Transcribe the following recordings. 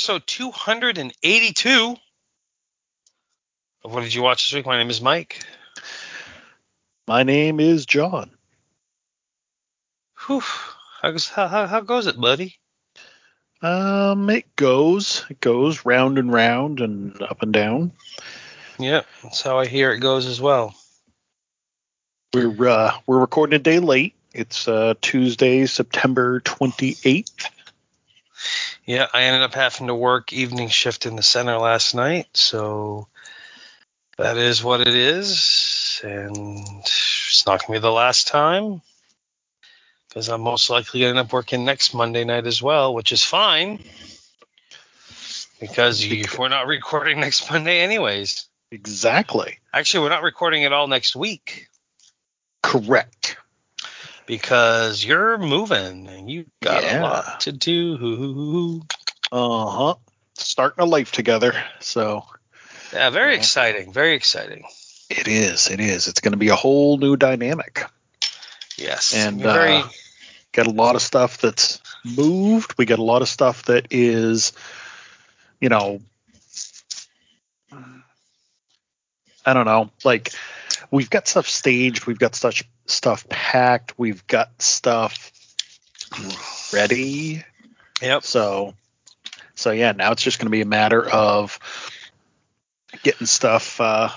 Episode 282 of What Did You Watch This Week? My name is Mike. My name is John. Whew. How, goes- how, how, goes it, buddy? Um, it goes, it goes round and round and up and down. Yeah, that's how I hear it goes as well. We're uh, we're recording a day late. It's uh, Tuesday, September 28th. Yeah, I ended up having to work evening shift in the center last night, so that is what it is. And it's not going to be the last time because I'm most likely going to end up working next Monday night as well, which is fine because you, we're not recording next Monday anyways. Exactly. Actually, we're not recording it all next week Correct. Because you're moving and you got Yeah. a lot to do. Uh huh. Starting a life together. So Yeah, very Yeah. exciting. Very exciting. it is. It is. It's going to be a whole new dynamic. Yes. And, very uh, Got a lot of stuff that's moved. We got a lot of stuff that is, you know, I don't know. Like we've got stuff staged. We've got such stuff packed. We've got stuff ready. Yep. So, so yeah, now it's just going to be a matter of getting stuff uh,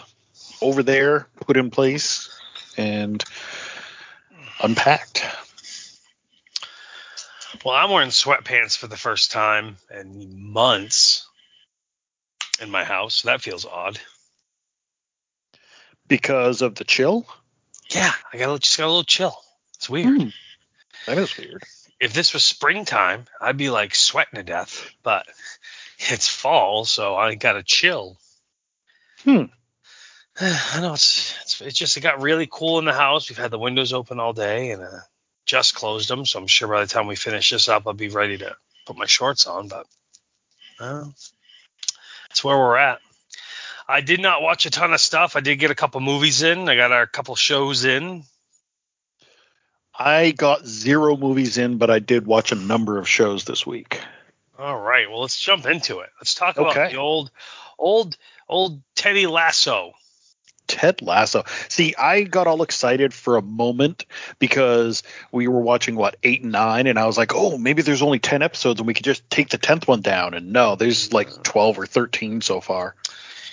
over there, put in place, and unpacked. Well, I'm wearing sweatpants for the first time in months in my house. So that feels odd. Because of the chill. Yeah, I got a, little- just got a little chill. It's weird. Hmm. That is weird. If this was springtime, I'd be like sweating to death. But it's fall, so I got a chill. Hmm. I know it's, it's it's just it got really cool in the house. We've had the windows open all day and uh, just closed them, so I'm sure by the time we finish this up, I'll be ready to put my shorts on. But uh, that's where we're at. I did not watch a ton of stuff. I did get a couple movies in. I got a couple shows in. I got zero movies in, but I did watch a number of shows this week. All right, well let's jump into it. Let's talk about the old, old, old Teddy Lasso. Ted Lasso. See, I got all excited for a moment because we were watching what eight and nine, and I was like, "Oh, maybe there's only ten episodes, and we could just take the tenth one down." And no, there's like twelve or thirteen so far.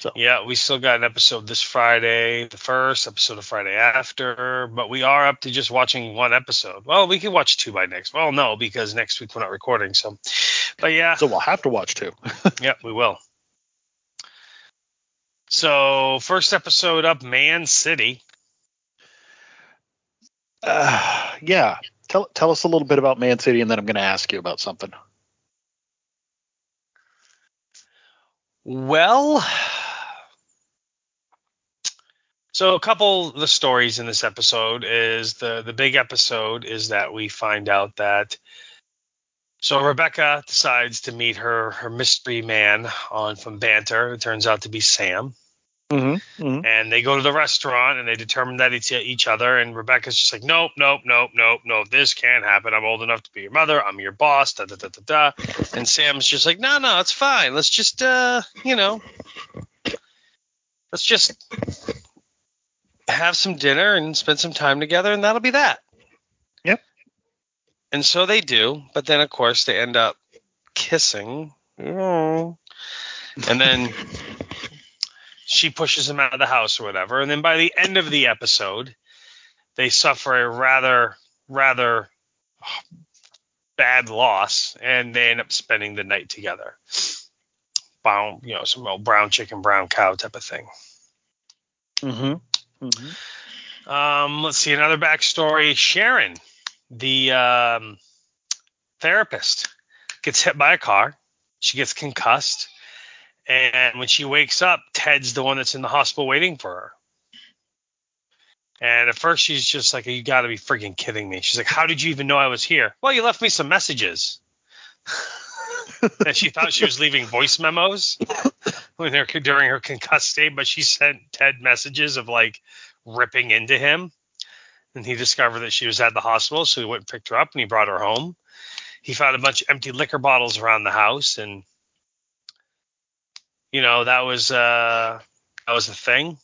So Yeah, we still got an episode this Friday, the first episode of Friday after, but we are up to just watching one episode. Well, we can watch two by next. Well, no, because next week we're not recording. So, but yeah, so we'll have to watch two. yeah, we will. So, first episode up, Man City. Uh, yeah, tell tell us a little bit about Man City, and then I'm going to ask you about something. Well, so a couple of the stories in this episode is the the big episode is that we find out that so Rebecca decides to meet her her mystery man on from Banter. It turns out to be Sam, Mm-hmm. and they go to the restaurant and they determine that it's each other. And Rebecca's just like, nope, nope, nope, nope, nope. This can't happen. I'm old enough to be your mother. I'm your boss. Da da da da da. And Sam's just like, no, no, it's fine. Let's just, uh, you know, let's just have some dinner and spend some time together, and that'll be that. Yep. And so they do, but then of course they end up kissing. And then she pushes him out of the house or whatever. And then by the end of the episode, they suffer a rather, rather bad loss, and they end up spending the night together. Brown, you know, some old brown chicken, brown cow type of thing. Mm-hmm. Mm-hmm. Um, let's see another backstory. Sharon, the um, therapist, gets hit by a car. She gets concussed, and when she wakes up, Ted's the one that's in the hospital waiting for her. And at first, she's just like, "You got to be freaking kidding me!" She's like, "How did you even know I was here?" Well, you left me some messages. and she thought she was leaving voice memos when her, during her concussed state, but she sent Ted messages of like ripping into him. And he discovered that she was at the hospital, so he went and picked her up and he brought her home. He found a bunch of empty liquor bottles around the house, and you know that was uh, that was the thing.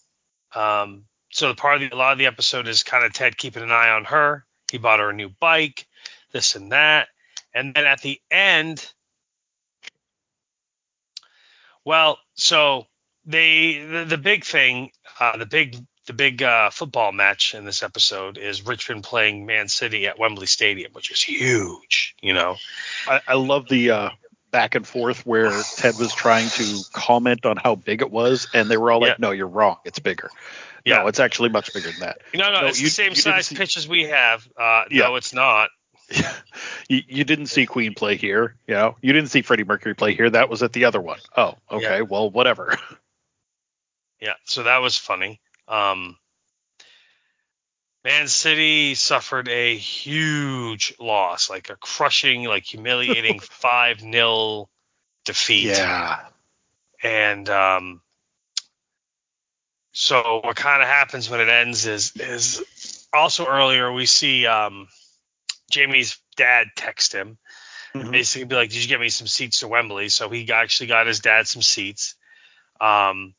Um, so the part of the, a lot of the episode is kind of Ted keeping an eye on her. He bought her a new bike, this and that, and then at the end, well, so they the, the big thing, uh, the big the big uh, football match in this episode is Richmond playing Man City at Wembley Stadium, which is huge. You know, I, I love the uh, back and forth where Ted was trying to comment on how big it was, and they were all like, Yeah. "No, you're wrong. It's bigger. Yeah. No, it's actually much bigger than that." no, no, No, it's you- the same size see- pitch as we have. Uh, Yeah. No, it's not. you, you didn't see Queen play here, you know. You didn't see Freddie Mercury play here. That was at the other one. Oh, okay. Well, whatever. Yeah, so that was funny. Um, Man City suffered a huge loss, like a crushing, like humiliating five 0 defeat. Yeah. And um, so what kind of happens when it ends is is also earlier we see um, Jamie's dad text him Mhm. basically be like, "Did you get me some seats to Wembley?" So he actually got his dad some seats. Um,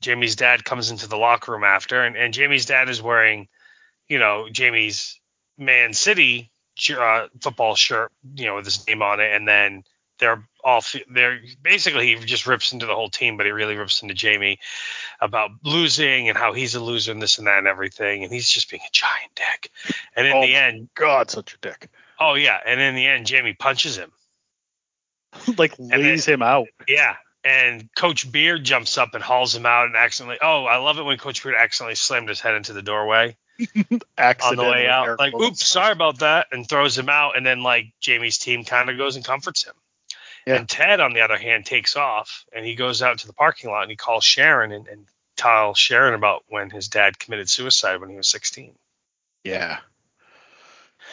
Jamie's dad comes into the locker room after, and, and Jamie's dad is wearing, you know, Jamie's Man City uh, football shirt, you know, with his name on it, and then they're all they're basically he just rips into the whole team, but he really rips into Jamie about losing and how he's a loser and this and that and everything, and he's just being a giant dick. And in Oh the end, God, such a dick. oh yeah, and in the end, Jamie punches him. like lays him out. Yeah. And Coach Beard jumps up and hauls him out and accidentally. Oh, I love it when Coach Beard accidentally slammed his head into the doorway on the way out. Like, oops, sorry about that, and throws him out. And then like Jamie's team kind of goes and comforts him. Yeah. And Ted, on the other hand, takes off and he goes out to the parking lot and he calls Sharon and, and tells Sharon about when his dad committed suicide when he was 16. Yeah.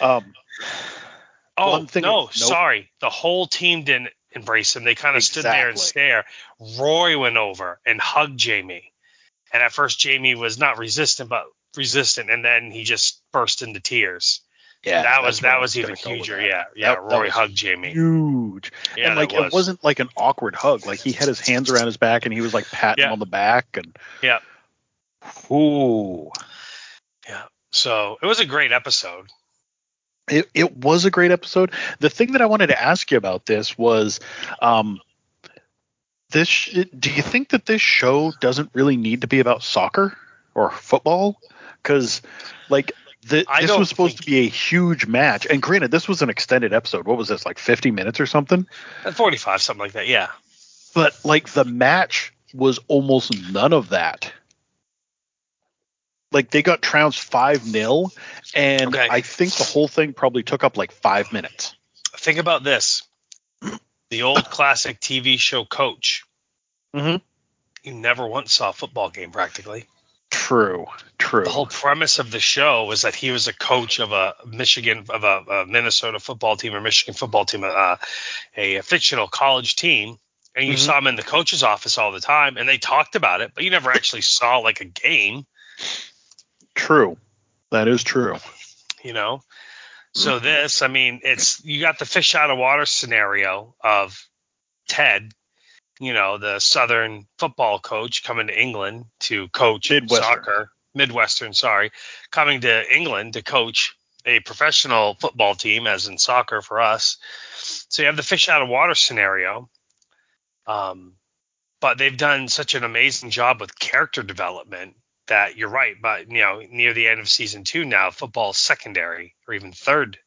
Um. Oh One thing- no, nope. sorry. The whole team didn't embrace him. They kind of stood there and Exactly. stare. Roy went over and hugged Jamie, and at first Jamie was not resistant, but resistant, and then he just burst into tears. Yeah. that was that's where I that was even huger. Yeah, yeah. That- that Roy hugged Jamie. Huge. Yeah, and like was. it wasn't like an awkward hug. Like he had his hands around his back and he was like patting Yeah. on the back and. Yeah. Ooh. Yeah. So it was a great episode. It, it was a great episode. The thing that I wanted to ask you about this was, um, this. sh- Do you think that this show doesn't really need to be about soccer or football? Because, like, the, this was supposed think- to be a huge match. And granted, this was an extended episode. What was this, like 50 minutes or something? 45, something like that. Yeah. But like the match was almost none of that. Like they got trounced five 0 and Okay. I think the whole thing probably took up like five minutes. Think about this: the old classic TV show Coach. Mhm. You never once saw a football game practically. True, true. the whole premise of the show was that he was a coach of a Michigan of a, a Minnesota football team or Michigan football team, uh, a, fictional college team, and you Mhm. saw him in the coach's office all the time, and they talked about it, but you never actually saw like a game, True. That is true. you know. So this, I mean, it's you got the fish out of water scenario of Ted, you know, the Southern football coach coming to England to coach Midwestern. soccer, Midwestern, sorry, coming to England to coach a professional football team, as in soccer for us. So you have the fish out of water scenario. Um, but they've done such an amazing job with character development that you're right. But you know, near the end of season two now, football is secondary or even third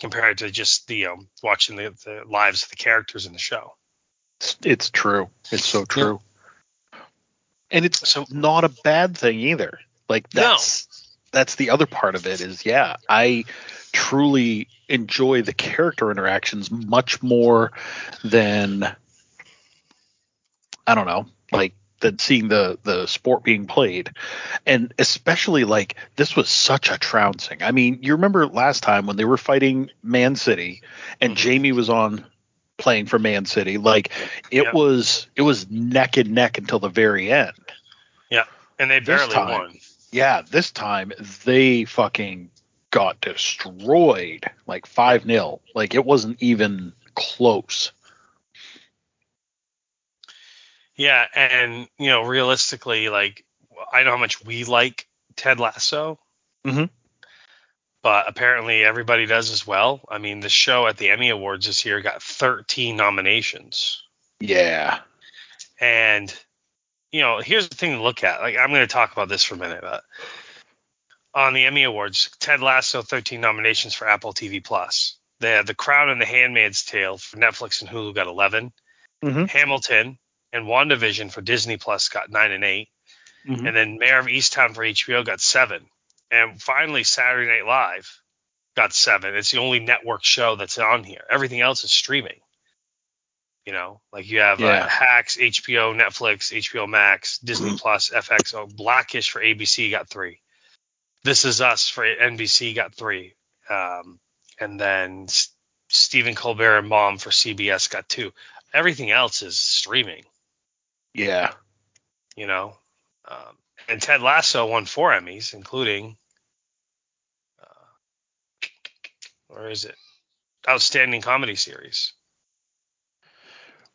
compared to just the um, watching the, the lives of the characters in the show. It's, it's true. It's so true. And it's so not a bad thing either. Like that's no. that's the other part of it is yeah, I truly enjoy the character interactions much more than I don't know, like than seeing the the sport being played and especially like this was such a trouncing i mean you remember last time when they were fighting man city and mm-hmm. jamie was on playing for man city like it yeah. was it was neck and neck until the very end yeah and they barely time, won yeah this time they fucking got destroyed like 5 nil like it wasn't even close yeah, and you know, realistically, like I know how much we like Ted Lasso. Mm-hmm. But apparently everybody does as well. I mean, the show at the Emmy Awards this year got 13 nominations. Yeah. And you know, here's the thing to look at. Like I'm going to talk about this for a minute. But on the Emmy Awards, Ted Lasso 13 nominations for Apple TV Plus. They had The Crown and The Handmaid's Tale for Netflix and Hulu got 11. Mm-hmm. Hamilton and WandaVision for Disney Plus got nine and 8 mm-hmm. and then Mare of Easttown for HBO got seven, and finally Saturday Night Live got seven. It's the only network show that's on here. Everything else is streaming. You know, like you have uh, yeah. uh, Hacks, HBO, Netflix, HBO Max, Disney Plus, FX. Oh, Blackish for ABC got three. This Is Us for NBC got three. Um, and then S- Stephen Colbert and Mom for CBS got two. Everything else is streaming. Yeah. You know, um, and Ted Lasso won four Emmys, including, uh, where is it? Outstanding Comedy Series.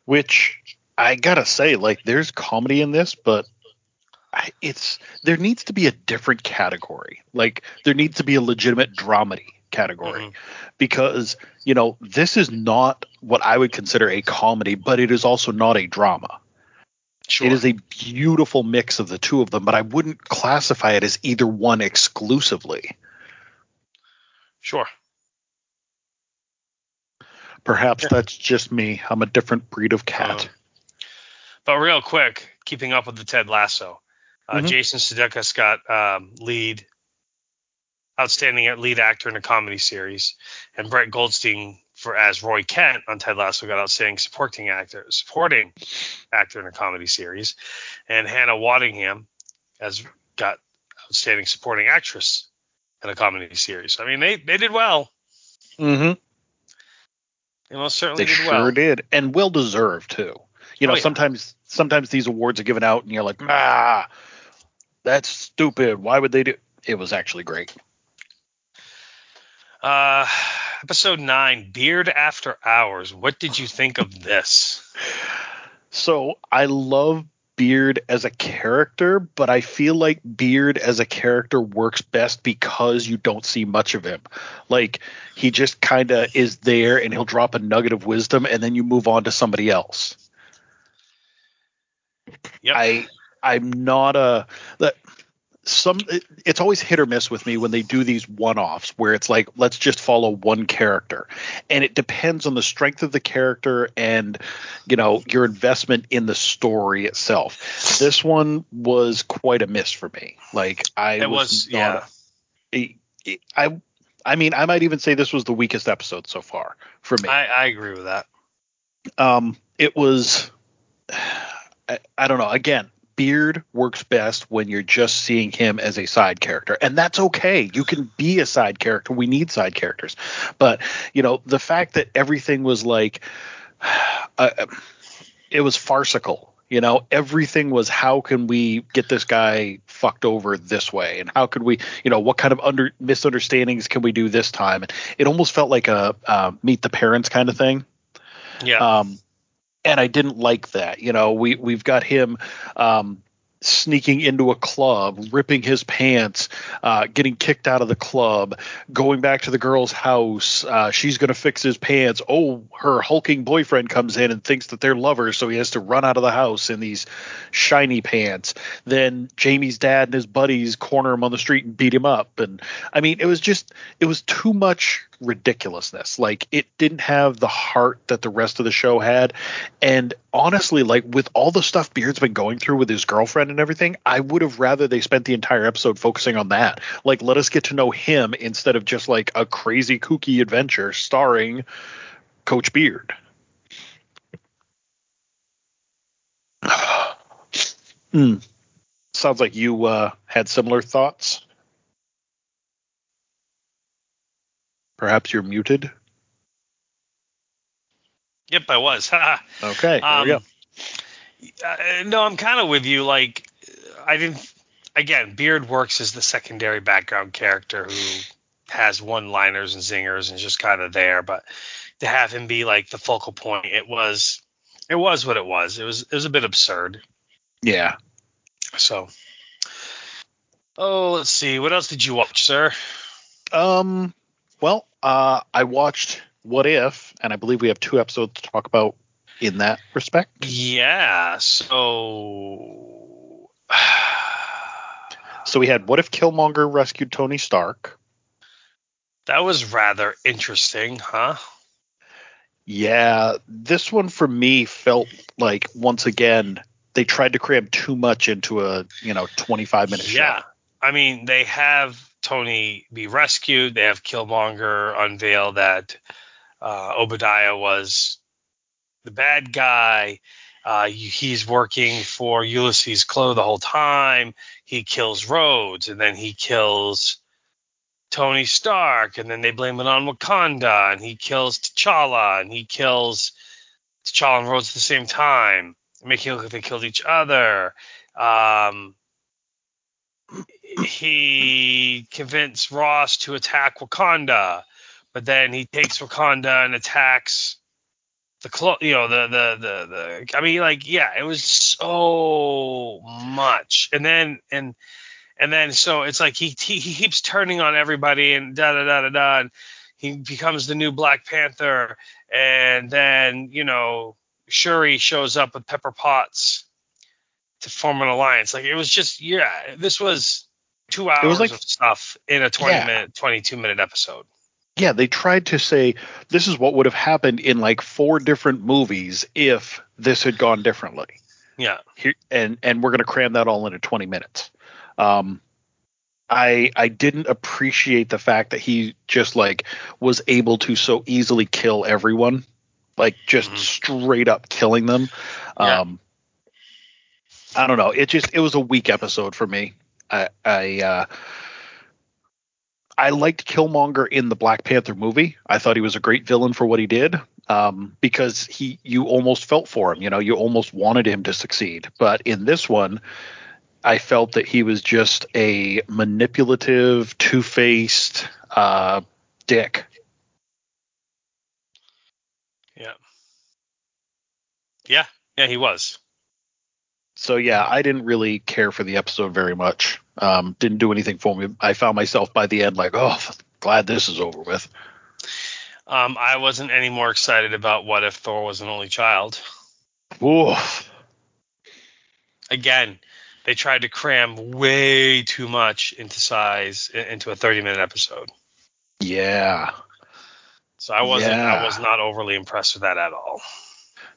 Which I gotta say, like, there's comedy in this, but it's there needs to be a different category. Like, there needs to be a legitimate dramedy category mm-hmm. because you know this is not what I would consider a comedy, but it is also not a drama. Sure. It is a beautiful mix of the two of them, but I wouldn't classify it as either one exclusively. Sure. Perhaps yeah. that's just me. I'm a different breed of cat. Um, but real quick, keeping up with the Ted Lasso, uh, mm-hmm. Jason Sudeikis got um, lead, outstanding lead actor in a comedy series, and Brett Goldstein for as Roy Kent on Ted Lasso got outstanding supporting actor supporting actor in a comedy series, and Hannah Waddingham has got outstanding supporting actress in a comedy series. I mean, they they did well. Mm-hmm. They most certainly they did sure well. did, and well deserved too. You know, oh, yeah. sometimes sometimes these awards are given out, and you're like, ah, that's stupid. Why would they do? It was actually great. Uh, episode nine, Beard After Hours. What did you think of this? So I love Beard as a character, but I feel like Beard as a character works best because you don't see much of him. Like he just kind of is there and he'll drop a nugget of wisdom and then you move on to somebody else. Yep. I I'm not a that some it, it's always hit or miss with me when they do these one-offs where it's like let's just follow one character. And it depends on the strength of the character and you know your investment in the story itself. This one was quite a miss for me. Like i it was, was yeah. a, a, I i mean i might even say this was the weakest episode so far for me. I, I agree with that. Um it was I, I don't know. Again Beard works best when you're just seeing him as a side character, and that's okay. You can be a side character. We need side characters, but you know the fact that everything was like, uh, it was farcical. You know, everything was how can we get this guy fucked over this way, and how could we, you know, what kind of under misunderstandings can we do this time? And it almost felt like a uh, meet the parents kind of thing. Yeah. Um, and I didn't like that. You know, we we've got him um, sneaking into a club, ripping his pants, uh, getting kicked out of the club, going back to the girl's house. Uh, she's going to fix his pants. Oh, her hulking boyfriend comes in and thinks that they're lovers, so he has to run out of the house in these shiny pants. Then Jamie's dad and his buddies corner him on the street and beat him up. And I mean, it was just, it was too much ridiculousness. Like it didn't have the heart that the rest of the show had. And honestly, like with all the stuff Beard's been going through with his girlfriend and everything, I would have rather they spent the entire episode focusing on that. Like let us get to know him instead of just like a crazy kooky adventure starring Coach Beard. Hmm. Sounds like you uh, had similar thoughts. Perhaps you're muted. Yep, I was. okay, there um, we go. Uh, no, I'm kind of with you. Like, I didn't. Again, Beard works as the secondary background character who has one-liners and zingers and just kind of there. But to have him be like the focal point, it was, it was what it was. It was, it was a bit absurd. Yeah. So, oh, let's see. What else did you watch, sir? Um, well, uh, I watched What If, and I believe we have two episodes to talk about in that respect. Yeah. So. so we had What If Killmonger rescued Tony Stark? That was rather interesting, huh? Yeah, this one for me felt like once again they tried to cram too much into a you know 25 minute show. Yeah, I mean they have Tony be rescued. They have Killmonger unveil that uh, Obadiah was the bad guy. Uh, he's working for Ulysses Klaue the whole time. He kills Rhodes, and then he kills Tony Stark, and then they blame it on Wakanda, and he kills T'Challa, and he kills T'Challa and Rhodes at the same time making it look like they killed each other. Um, he convinced Ross to attack Wakanda, but then he takes Wakanda and attacks the clo- you know the, the the the I mean like yeah it was so much and then and and then so it's like he he, he keeps turning on everybody and da da da da da and he becomes the new Black Panther and then you know Shuri shows up with Pepper Potts to form an alliance. Like it was just yeah, this was two hours was like, of stuff in a 20 yeah. minute 22 minute episode. Yeah, they tried to say this is what would have happened in like four different movies if this had gone differently. Yeah. Here, and and we're going to cram that all into 20 minutes. Um I I didn't appreciate the fact that he just like was able to so easily kill everyone like just mm-hmm. straight up killing them. Yeah. Um, I don't know. It just it was a weak episode for me. I I uh, I liked Killmonger in the Black Panther movie. I thought he was a great villain for what he did. Um, because he you almost felt for him, you know, you almost wanted him to succeed. But in this one, I felt that he was just a manipulative, two-faced uh, dick yeah. Yeah. Yeah, he was. So yeah, I didn't really care for the episode very much. Um, didn't do anything for me. I found myself by the end like, oh, glad this is over with. Um, I wasn't any more excited about what if Thor was an only child. Oof. Again, they tried to cram way too much into size into a 30 minute episode. Yeah. So I wasn't yeah. I was not overly impressed with that at all.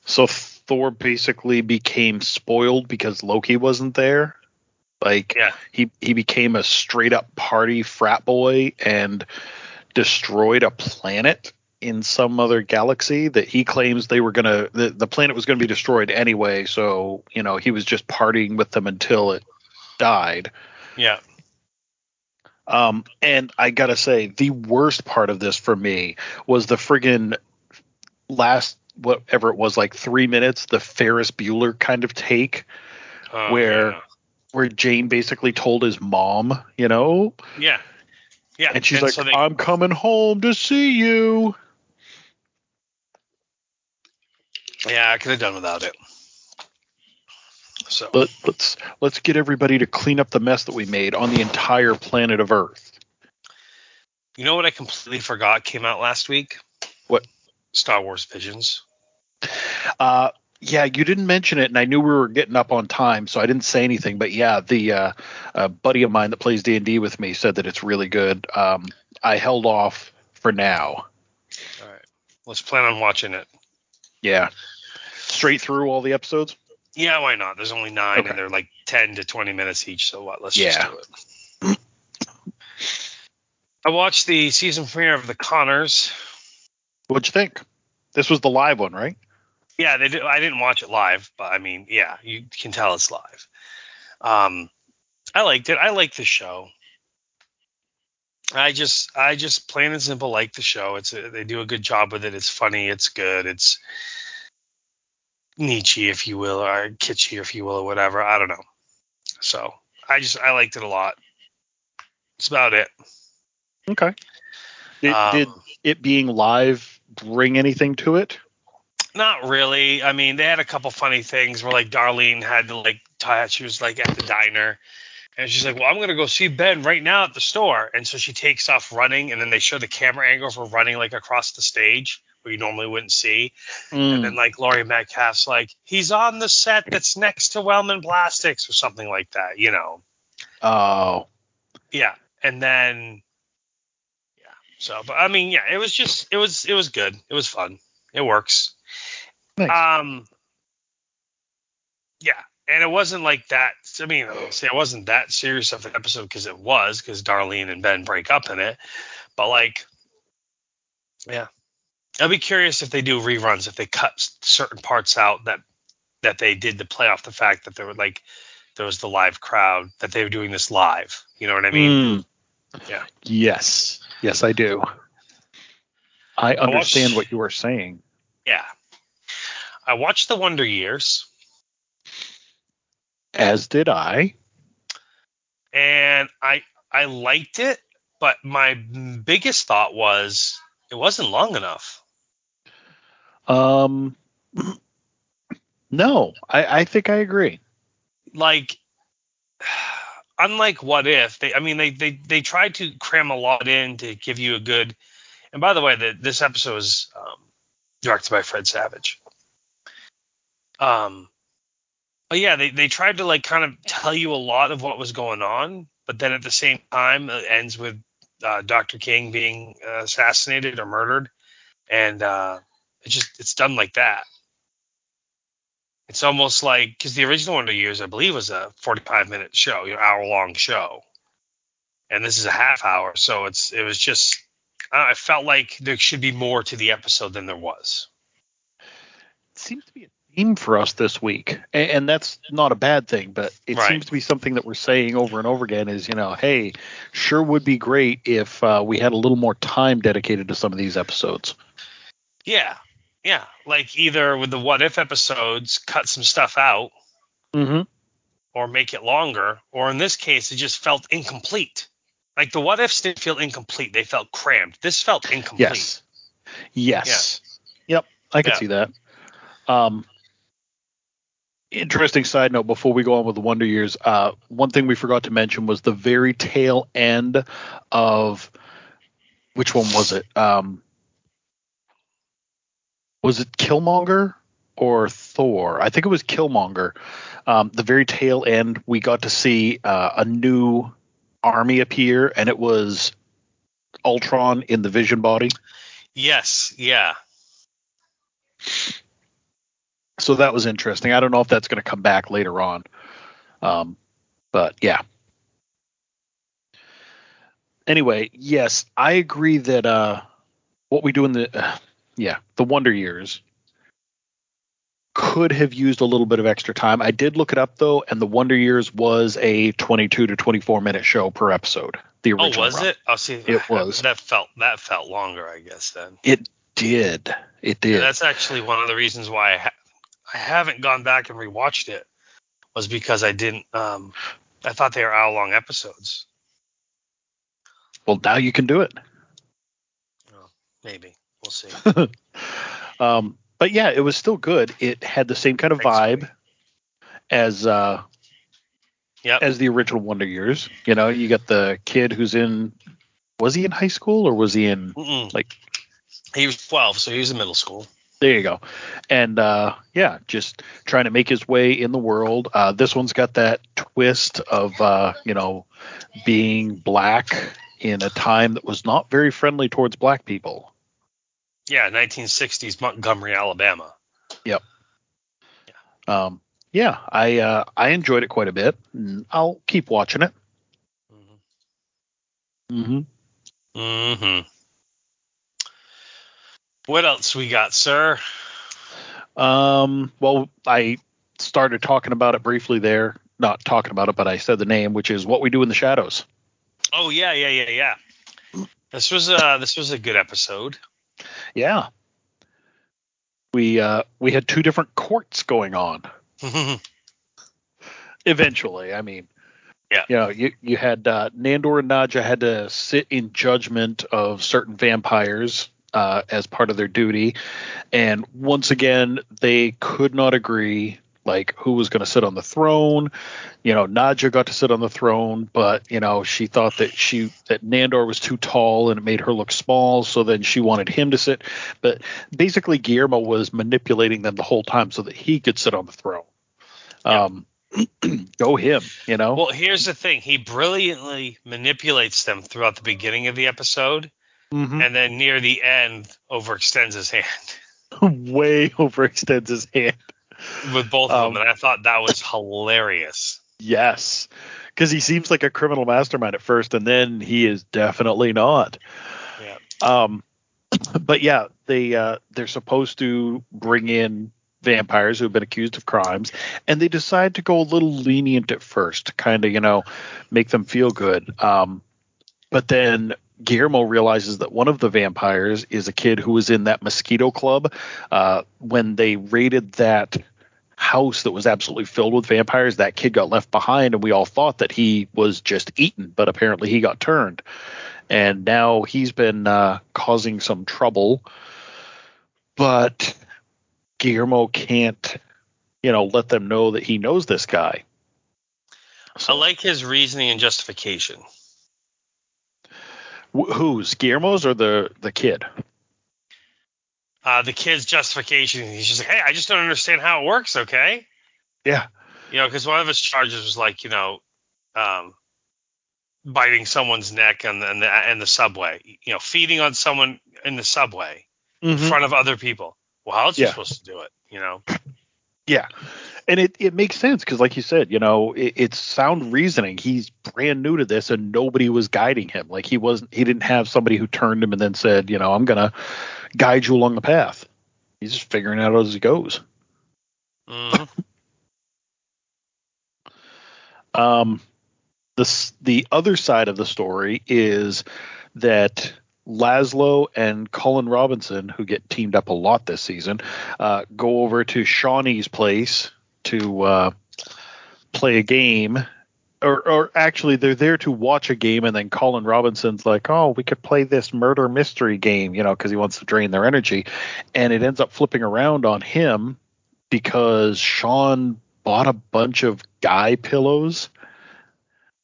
So Thor basically became spoiled because Loki wasn't there. Like yeah. he he became a straight up party frat boy and destroyed a planet in some other galaxy that he claims they were gonna the, the planet was gonna be destroyed anyway, so you know, he was just partying with them until it died. Yeah. Um, and I gotta say, the worst part of this for me was the friggin' last whatever it was, like three minutes, the Ferris Bueller kind of take, oh, where yeah. where Jane basically told his mom, you know, yeah, yeah, and she's and like, so they, "I'm coming home to see you." Yeah, I could have done without it. So Let, let's let's get everybody to clean up the mess that we made on the entire planet of Earth. You know what I completely forgot came out last week? What? Star Wars Visions. Uh, yeah, you didn't mention it, and I knew we were getting up on time, so I didn't say anything. But yeah, the uh, buddy of mine that plays D and D with me said that it's really good. Um, I held off for now. All right. Let's plan on watching it. Yeah. Straight through all the episodes? Yeah, why not? There's only nine, Okay. and they're like 10 to 20 minutes each. So what? Let's Yeah. just do it. I watched the season premiere of The Connors. What'd you think? This was the live one, right? Yeah, they I didn't watch it live, but I mean, yeah, you can tell it's live. Um, I liked it. I like the show. I just, I just plain and simple like the show. It's a, they do a good job with it. It's funny. It's good. It's Nietzsche, if you will, or kitschy, if you will, or whatever. I don't know. So I just, I liked it a lot. That's about it. Okay. Did, Um, did it being live bring anything to it? Not really. I mean, they had a couple funny things where like Darlene had to like tie. She was like at the diner, and she's like, "Well, I'm gonna go see Ben right now at the store," and so she takes off running, and then they show the camera angle for running like across the stage where you normally wouldn't see, and then mm. like Laurie Metcalf's like, "He's on the set that's next to Wellman Plastics" or something like that, you know? Oh, Yeah, and then yeah. So, but I mean, yeah, it was just it was it was good. It was fun. It works. nice. Um, yeah, and it wasn't like that. I mean, I'll it wasn't that serious of an episode because it was because Darlene and Ben break up in it. But like, yeah, I'll be curious if they do reruns if they cut certain parts out that that they did to play off the fact that there were like there was the live crowd that they were doing this live. You know what I mean? Mm. Yeah. Yes. Yes, I do. I watched- understand what you are saying. Yeah. I watched The Wonder Years. As did I. and I I liked it, but my biggest thought was it wasn't long enough. Um, no, I, I think I agree. Like unlike what if they I mean they they they tried to cram a lot in to give you a good and by the way the, this episode was um, directed by Fred Savage. Um but yeah, they, they tried to like kind of tell you a lot of what was going on, but then at the same time it ends with uh, Dr. King being uh, assassinated or murdered, and uh, it just it's done like that. It's almost like because the original one Wonder Years, I believe, was a 45 minute show, you know, hour long show, and this is a half hour, so it's it was just I, I felt like there should be more to the episode than there was. It seems to be a theme for us this week, and, and that's not a bad thing. But it Right. seems to be something that we're saying over and over again. Is you know, hey, sure would be great if uh, we had a little more time dedicated to some of these episodes. Yeah, yeah, like either with the what if episodes, cut some stuff out, Mm-hmm. or make it longer, or in this case, it just felt incomplete. Like the what ifs didn't feel incomplete; they felt crammed. This felt incomplete. Yes. Yes. Yep. I can Yeah. see that. Um, interesting side note before we go on with the Wonder Years. Uh, one thing we forgot to mention was the very tail end of which one was it? Um, was it Killmonger or Thor? I think it was Killmonger. Um, the very tail end, we got to see uh, a new army appear, and it was Ultron in the Vision body. Yes. Yeah. so that was interesting. I don't know if that's going to come back later on, um, but yeah. Anyway, yes, I agree that uh, what we do in the uh, yeah the Wonder Years could have used a little bit of extra time. I did look it up though, and the Wonder Years was a 22 to 24 minute show per episode. The original. Oh, original. was run. it? Oh, see, It was. That felt that felt longer, I guess. Then It did. It did. that's actually one of the reasons why I ha- I haven't gone back and rewatched it was because I didn't. Um, I thought they were hour long episodes. well, now you can do it. Maybe we'll see. um, but yeah, it was still good. It had the same kind of vibe as uh, Yep. as the original Wonder Years. You know, you got the kid who's in. Was he in high school or was he in Mm-mm. like? He was 12, so he was in middle school. There you go. And uh, yeah, just trying to make his way in the world. Uh, this one's got that twist of uh, you know being black in a time that was not very friendly towards black people. Yeah, 1960s Montgomery, Alabama. Yep. Um, yeah, I uh, I enjoyed it quite a bit. I'll keep watching it. Mm-hmm. hmm hmm What else we got, sir? Um, well, I started talking about it briefly there. Not talking about it, but I said the name, which is What We Do in the Shadows. Oh yeah, yeah, yeah, yeah. This was uh this was a good episode. Yeah. We uh we had two different courts going on. Eventually, I mean, Yeah. You know, you you had uh, Nandor and Nadja had to sit in judgment of certain vampires uh, as part of their duty, and once again they could not agree like who was going to sit on the throne. You know, Nadja got to sit on the throne, but you know she thought that she that Nandor was too tall and it made her look small, so then she wanted him to sit. But basically, Guillermo was manipulating them the whole time so that he could sit on the throne. Yeah. Um, go him, you know. well, here's the thing. He brilliantly manipulates them throughout the beginning of the episode, Mhm. and then near the end overextends his hand way overextends his hand. With both of Um, them, and I thought that was hilarious. Yes, because he seems like a criminal mastermind at first, and then he is definitely not. Yeah. Um, but yeah, they uh, they're supposed to bring in vampires who have been accused of crimes, and they decide to go a little lenient at first, to kind of you know make them feel good. Um, but then Guillermo realizes that one of the vampires is a kid who was in that mosquito club uh, when they raided that house that was absolutely filled with vampires. That kid got left behind, and we all thought that he was just eaten, but apparently he got turned. And now he's been uh, causing some trouble, but Guillermo can't, you know, let them know that he knows this guy. I like his reasoning and justification. Wh- who's Guillermo's or the the kid? Uh, the kid's justification, he's just like, hey, I just don't understand how it works, okay? Yeah. You know, because one of his charges was like, you know, um, biting someone's neck on the, in the subway, you know, feeding on someone in the subway in front of other people. Well, how else are you supposed to do it? You know? Yeah, and it, it makes sense because, like you said, you know, it, it's sound reasoning. He's brand new to this, and nobody was guiding him. Like he wasn't, he didn't have somebody who turned him and then said, you know, I'm gonna guide you along the path. He's just figuring it out as he goes. Mhm. Um, the the other side of the story is that Laszlo and Colin Robinson, who get teamed up a lot this season, uh, go over to Shawnee's place to uh, play a game. Or, or actually, they're there to watch a game, and then Colin Robinson's like, "Oh, we could play this murder mystery game," you know, because he wants to drain their energy, and it ends up flipping around on him because Sean bought a bunch of guy pillows.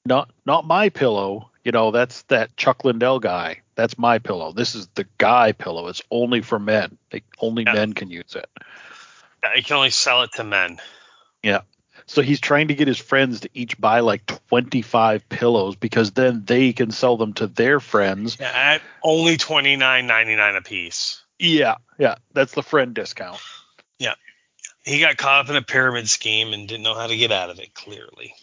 Not not my pillow. You know, that's that Chuck Lindell guy. That's my pillow. This is the guy pillow. It's only for men. They, only Yeah. men can use it. You can only sell it to men. So he's trying to get his friends to each buy like 25 pillows because then they can sell them to their friends. Yeah, at only twenty nine ninety nine a piece. Yeah, yeah, that's the friend discount. Yeah. He got caught up in a pyramid scheme and didn't know how to get out of it. Clearly.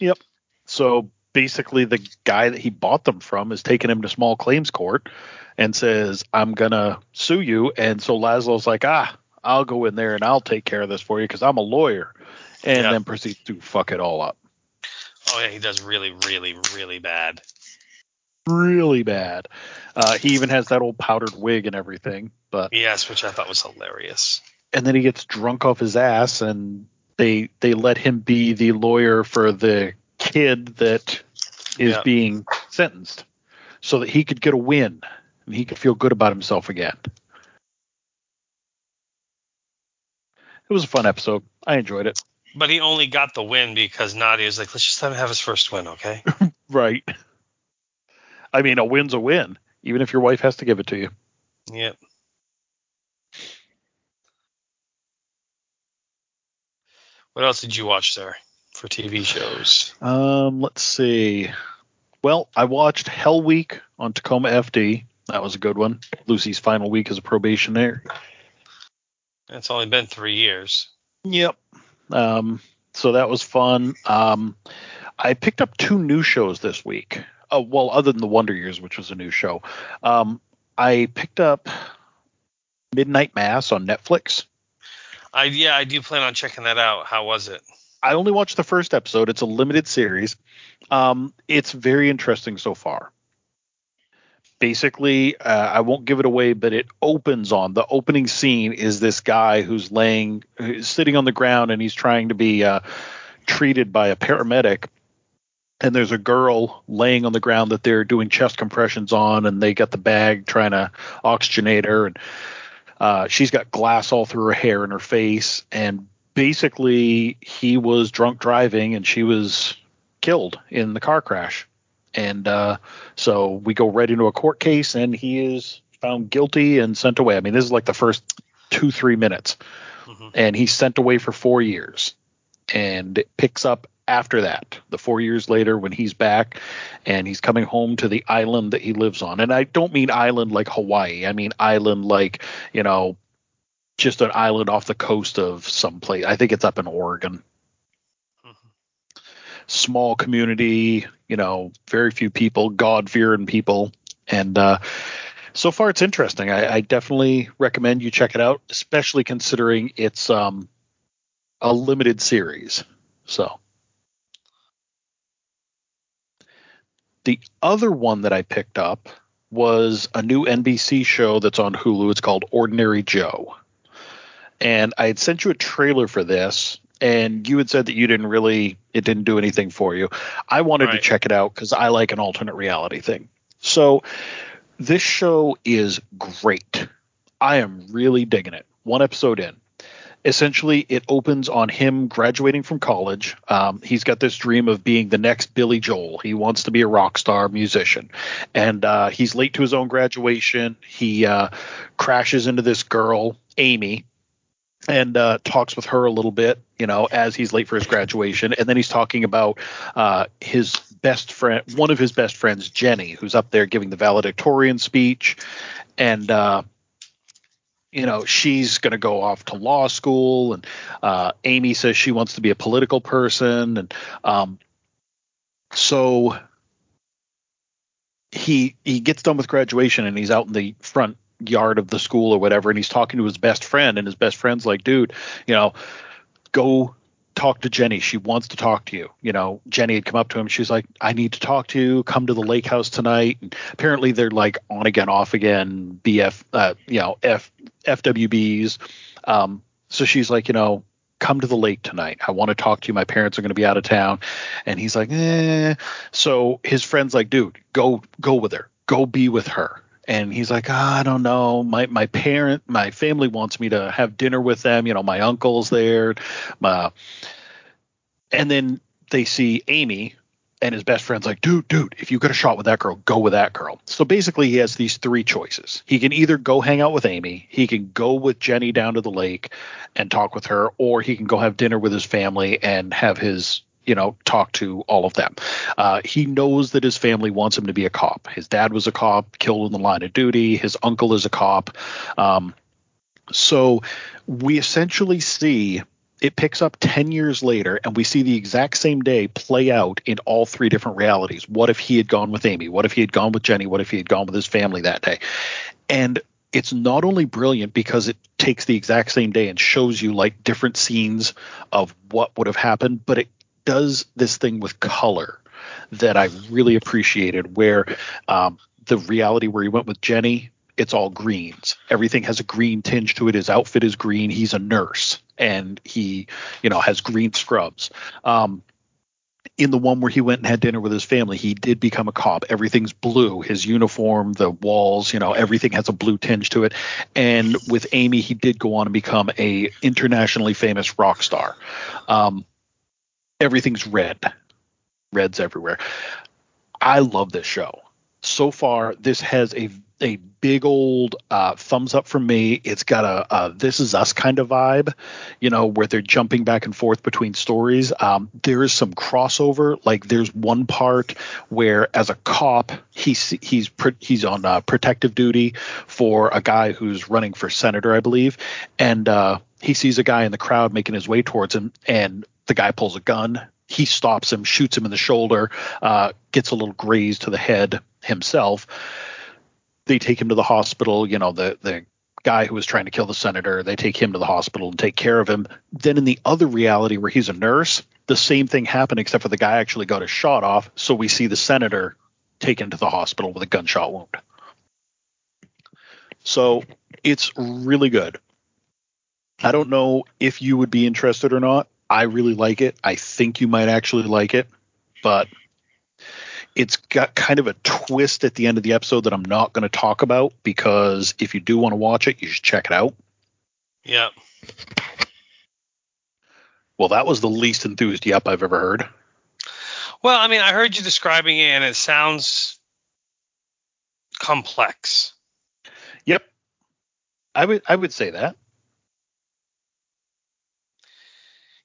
Yep. So basically, the guy that he bought them from is taking him to small claims court and says, "I'm gonna sue you." And so Laszlo's like, "Ah, I'll go in there and I'll take care of this for you because I'm a lawyer," and Yeah. then proceeds to fuck it all up. Oh yeah, he does really, really, really bad. Really bad. Uh, he even has that old powdered wig and everything. But Yes, which I thought was hilarious. and then he gets drunk off his ass, and they they let him be the lawyer for the kid that is Yeah. being sentenced, so that he could get a win and he could feel good about himself again. It was a fun episode. I enjoyed it. But he only got the win because Nadja was like, let's just let him have his first win, okay? Right. I mean, a win's a win, even if your wife has to give it to you. yep. What else did you watch there for TV shows? Um, let's see. Well, I watched Hell Week on Tacoma FD. That was a good one. Lucy's final week as a probationary. It's only been three years. Yep. Um, so that was fun. Um, I picked up two new shows this week. Uh, well, other than the Wonder Years, which was a new show, um, I picked up Midnight Mass on Netflix. I yeah, I do plan on checking that out. How was it? I only watched the first episode. It's a limited series. Um, it's very interesting so far. Basically, uh, I won't give it away, but it opens on the opening scene is this guy who's laying, who's sitting on the ground, and he's trying to be uh, treated by a paramedic. And there's a girl laying on the ground that they're doing chest compressions on, and they got the bag trying to oxygenate her, and uh, she's got glass all through her hair and her face, and basically he was drunk driving, and she was killed in the car crash. And uh, so we go right into a court case, and he is found guilty and sent away. I mean, this is like the first two three minutes, Mhm. and he's sent away for four years, and it picks up after that, the four years later when he's back, and he's coming home to the island that he lives on. And I don't mean island like Hawaii. I mean island like you know, just an island off the coast of some place. I think it's up in Oregon. Small community, you know, very few people, God fearing people. And uh, so far, it's interesting. I, I definitely recommend you check it out, especially considering it's um, a limited series. So, the other one that I picked up was a new NBC show that's on Hulu. It's called Ordinary Joe. And I had sent you a trailer for this, and you had said that you didn't really, it didn't do anything for you. I wanted to check it out because I like an alternate reality thing. So this show is great. I am really digging it. One episode in. Essentially, it opens on him graduating from college. Um, he's got this dream of being the next Billy Joel. He wants to be a rock star musician. And uh, he's late to his own graduation. He uh, crashes into this girl, Amy, and uh, talks with her a little bit, you know, as he's late for his graduation. And then he's talking about uh, his best friend, one of his best friends, Jenny, who's up there giving the valedictorian speech. And, uh, you know, she's going to go off to law school. And uh, Amy says she wants to be a political person. And um, so he he gets done with graduation and he's out in the front yard of the school or whatever and he's talking to his best friend and his best friend's like dude you know go talk to jenny. She wants to talk to you. You know jenny had come up to him. She's like i need to talk to you. Come to the lake house tonight. And apparently they're like on again off again bf uh, you know f fwbs um so she's like you know come to the lake tonight. I want to talk to you. My parents are going to be out of town. And he's like eh. So his friend's like dude go go with her. Go be with her and he's like "Ah, i don't know. My my parent my family wants me to have dinner with them. You know my uncle's there my and then they see amy and his best friend's like dude dude if you get a shot with that girl go with that girl. So basically he has these three choices. He can either go hang out with amy he can go with jenny down to the lake and talk with her or he can go have dinner with his family and have his you know talk to all of them. Uh, he knows that his family wants him to be a cop. His dad was a cop killed in the line of duty. His uncle is a cop. Um, so we essentially see it picks up 10 years later and we see the exact same day play out in all three different realities. What if he had gone with amy? What if he had gone with jenny? What if he had gone with his family that day? And it's not only brilliant because it takes the exact same day and shows you like different scenes of what would have happened but it does this thing with color that i really appreciated where um, the reality where he went with jenny it's all greens everything has a green tinge to it his outfit is green he's a nurse and he you know has green scrubs um, in the one where he went and had dinner with his family, he did become a cop. Everything's blue. His uniform, the walls, you know, everything has a blue tinge to it. And with Amy, he did go on and become a internationally famous rock star. Um, everything's red. Red's everywhere. I love this show. So far, this has a a big old uh, thumbs up from me. It's got a, a, "This Is Us" kind of vibe, you know, where they're jumping back and forth between stories. Um, there is some crossover. Like there's one part where, as a cop, he's he's he's on uh, protective duty for a guy who's running for senator, I believe, and uh, he sees a guy in the crowd making his way towards him, and the guy pulls a gun. He stops him, shoots him in the shoulder, uh, gets a little graze to the head himself they take him to the hospital. You know, the the guy who was trying to kill the senator, they take him to the hospital and take care of him. Then in the other reality where he's a nurse, the same thing happened except for the guy actually got his shot off. So we see the senator taken to the hospital with a gunshot wound. So it's really good. I don't know if you would be interested or not. I really like it. I think you might actually like it, but it's got kind of a twist at the end of the episode that I'm not going to talk about because if you do want to watch it, you should check it out. Yeah. Well, that was the least enthused yep I've ever heard. Well, I mean, I heard you describing it, and it sounds complex. Yep, I would I would say that.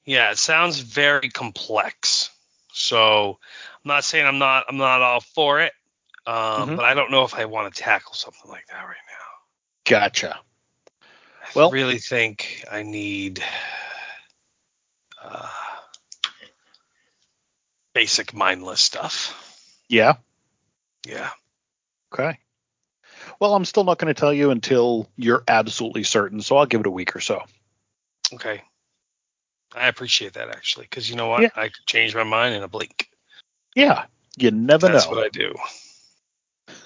Yeah, it sounds very complex. So I'm not saying I'm not I'm not all for it, um, mm-hmm. but I don't know if I want to tackle something like that right now. Gotcha. I well, really think I need uh, basic mindless stuff. Yeah. Yeah. Okay. Well, I'm still not going to tell you until you're absolutely certain, so I'll give it a week or so. Okay. I appreciate that actually, because you know what? Yeah. I could change my mind in a blink. Yeah, you never That's know. That's what I do.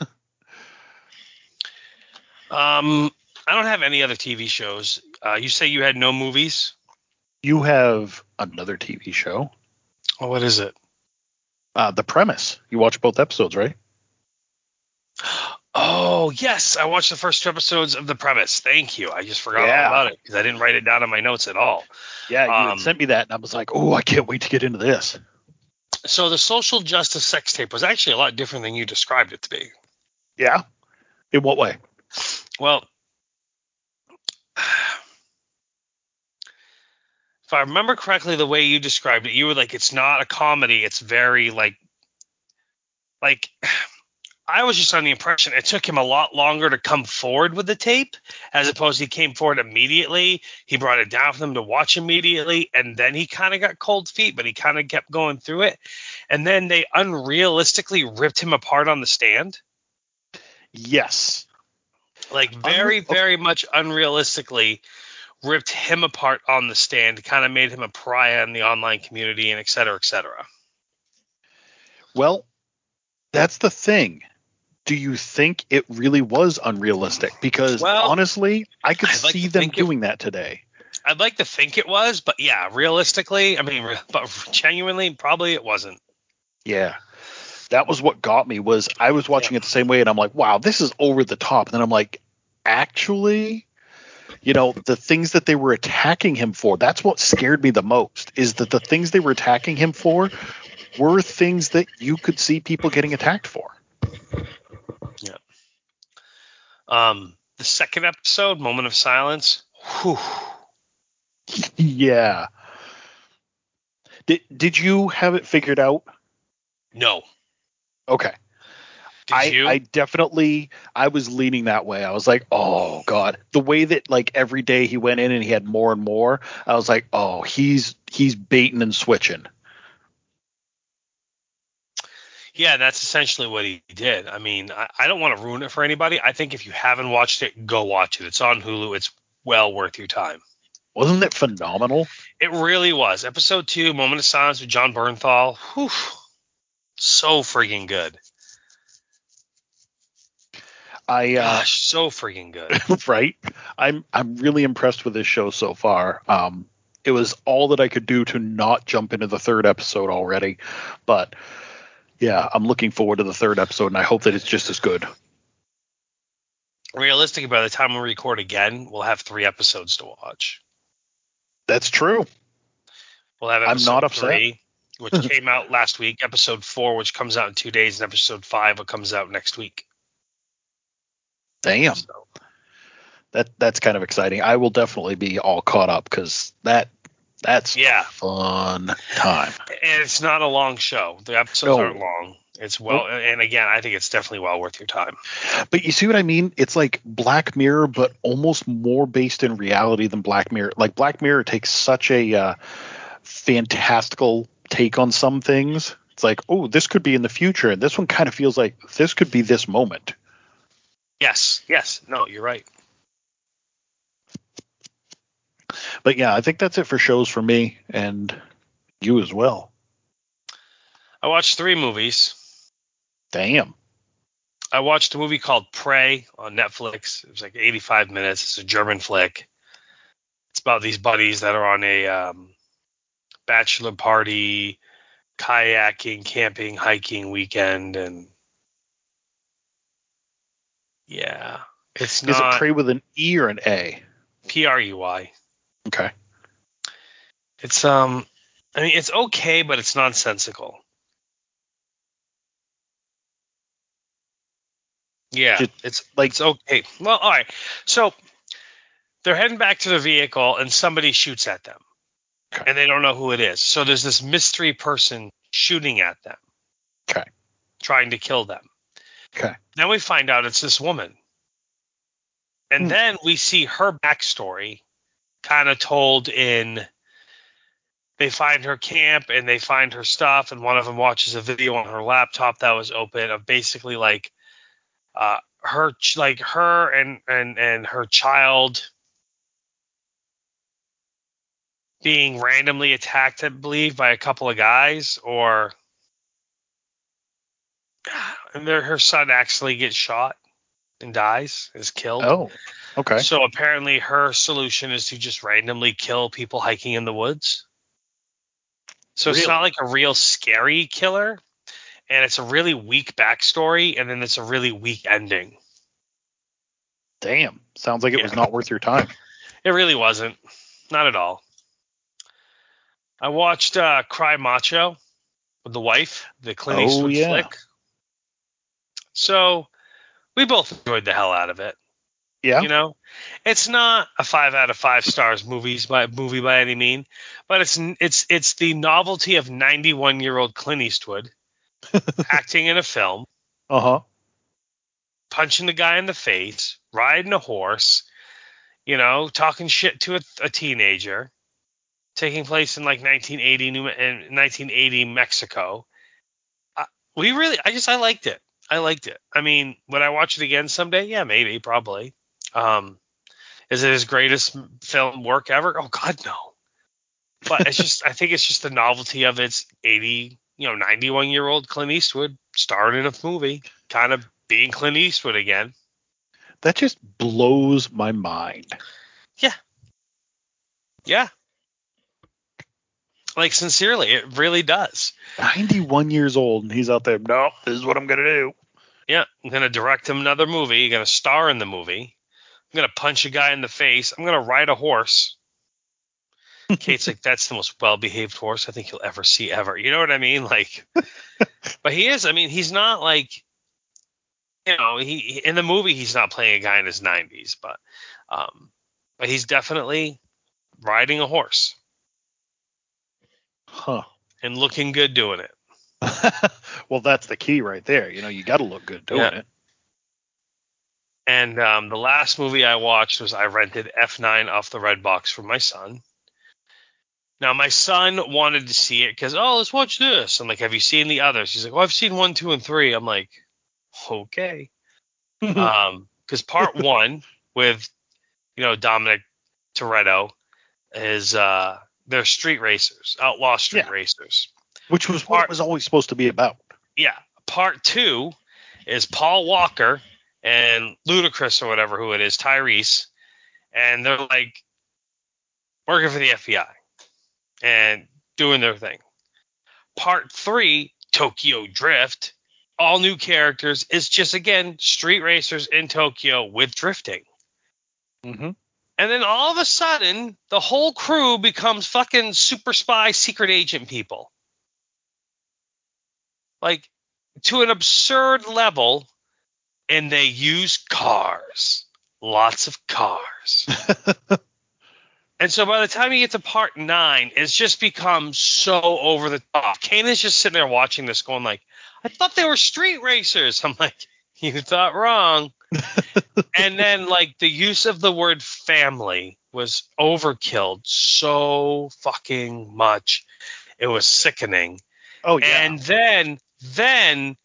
um, I don't have any other TV shows. Uh, you say you had no movies. You have another TV show. Oh, what is it? Uh, the premise. You watched both episodes, right? Oh yes, I watched the first two episodes of the premise. Thank you. I just forgot yeah. all about it because I didn't write it down in my notes at all. Yeah, you um, sent me that, and I was like, oh, I can't wait to get into this. So the social justice sex tape was actually a lot different than you described it to be. Yeah. In what way? Well, if I remember correctly, the way you described it, you were like, it's not a comedy. It's very like, like I was just on the impression it took him a lot longer to come forward with the tape as opposed to he came forward immediately. He brought it down for them to watch immediately, and then he kind of got cold feet, but he kind of kept going through it. And then they unrealistically ripped him apart on the stand. Yes. Like very, Unre- very much unrealistically ripped him apart on the stand, kind of made him a pariah in the online community, and et cetera, et cetera. Well, that's the thing do you think it really was unrealistic? Because well, honestly, I could I'd see like them doing it, that today. I'd like to think it was, but yeah, realistically, I mean, but genuinely, probably it wasn't. Yeah, that was what got me. Was I was watching yeah. it the same way, and I'm like, wow, this is over the top. And then I'm like, actually, you know, the things that they were attacking him for. That's what scared me the most. Is that the things they were attacking him for were things that you could see people getting attacked for. Yeah. Um, the second episode, Moment of Silence. Whew. Yeah. Did Did you have it figured out? No. Okay. Did I, I definitely I was leaning that way. I was like, oh god, the way that like every day he went in and he had more and more. I was like, oh, he's he's baiting and switching. Yeah, that's essentially what he did. I mean, I, I don't want to ruin it for anybody. I think if you haven't watched it, go watch it. It's on Hulu. It's well worth your time. Wasn't it phenomenal? It really was. Episode two, Moment of Silence with Jon Bernthal. Whew, so freaking good. I uh, Gosh, so freaking good. right? I'm I'm really impressed with this show so far. Um, it was all that I could do to not jump into the third episode already, but yeah, I'm looking forward to the third episode, and I hope that it's just as good. Realistically, by the time we record again, we'll have three episodes to watch. That's true. We'll have episode I'm not upset. three, which came out last week, episode four, which comes out in two days, and episode five, which comes out next week. Damn. So, That that's kind of exciting. I will definitely be all caught up because that that's Yeah. a fun time. and it's not a long show. The episodes No. aren't long. It's well, and again, I think it's definitely well worth your time. But you see what I mean? It's like Black Mirror, but almost more based in reality than Black Mirror. Like Black Mirror takes such a uh, fantastical take on some things. It's like, oh, this could be in the future, and this one kind of feels like this could be this moment. Yes, yes, no, you're right. But yeah, I think that's it for shows for me and you as well. I watched three movies. Damn. I watched a movie called Prey on Netflix. It was like 85 minutes. It's a German flick. It's about these buddies that are on a um, bachelor party, kayaking, camping, hiking weekend, and yeah, it's Is not it Prey with an E or an A? P R E Y. Okay. It's um, I mean, it's okay, but it's nonsensical. Yeah, Just- it's like- it's okay. Well, all right. So they're heading back to the vehicle, and somebody shoots at them, Okay. and they don't know who it is. So there's this mystery person shooting at them, Okay. trying to kill them. Okay. Then we find out it's this woman. And Hmm. then we see her backstory kind of told in they find her camp and they find her stuff and one of them watches a video on her laptop that was open of basically like uh her like her and and and her child being randomly attacked i believe by a couple of guys or and there, her son actually gets shot and dies is killed Oh. Okay. so apparently her solution is to just randomly kill people hiking in the woods. So it's not like a real scary killer, and it's a really weak backstory, and then it's a really weak ending. Damn. Sounds like it was not worth your time. It really wasn't, not at all. I watched uh, Cry Macho with the wife, the Clint Oh, Eastwood yeah. flick. So we both enjoyed the hell out of it. Yeah. You know, it's not a five out of five stars movies by movie by any mean, but it's it's it's the novelty of 91 year old Clint Eastwood acting in a film, Uh huh. punching the guy in the face, riding a horse, you know, talking shit to a, a teenager, taking place in like 1980 New 1980 Mexico. Uh, we really, I just I liked it. I liked it. I mean, would I watch it again someday? Yeah, maybe, probably. Um, is it his greatest film work ever? Oh God, no. But it's just, I think it's just the novelty of its 80, you know, 91 year old Clint Eastwood starring in a movie, kind of being Clint Eastwood again. That just blows my mind. Yeah. Yeah. Like sincerely, it really does. 91 years old and he's out there. No, this is what I'm gonna do. Yeah, I'm gonna direct him another movie. gonna star in the movie. I'm gonna punch a guy in the face. I'm gonna ride a horse. Kate's like, that's the most well-behaved horse I think you'll ever see ever. You know what I mean? Like, but he is. I mean, he's not like, you know, he in the movie he's not playing a guy in his 90s, but, um, but he's definitely riding a horse Huh. and looking good doing it. well, that's the key right there. You know, you got to look good doing Yeah. it. And um, the last movie I watched was I rented F9 off the Red Box for my son. Now my son wanted to see it because oh let's watch this. I'm like, have you seen the others? He's like, oh I've seen one, two, and three. I'm like, okay. Um, because part one with you know Dominic Toretto is uh they're street racers, outlaw street Yeah. racers. Which was what Part- it was always supposed to be about. yeah. Part two is Paul Walker and Ludacris or whatever who it is, Tyrese, and they're like working for the FBI and doing their thing. Part three, Tokyo Drift, all new characters, It's just again street racers in Tokyo with drifting. Mm-hmm. And then all of a sudden, the whole crew becomes fucking super spy secret agent people. Like to an absurd level and they use cars, lots of cars. and so by the time you get to part nine, it's just become so over the top. Kanan's just sitting there watching this, going like, "I thought they were street racers." I'm like, "You thought wrong." and then like the use of the word family was overkilled so fucking much. It was sickening. Oh yeah. And then then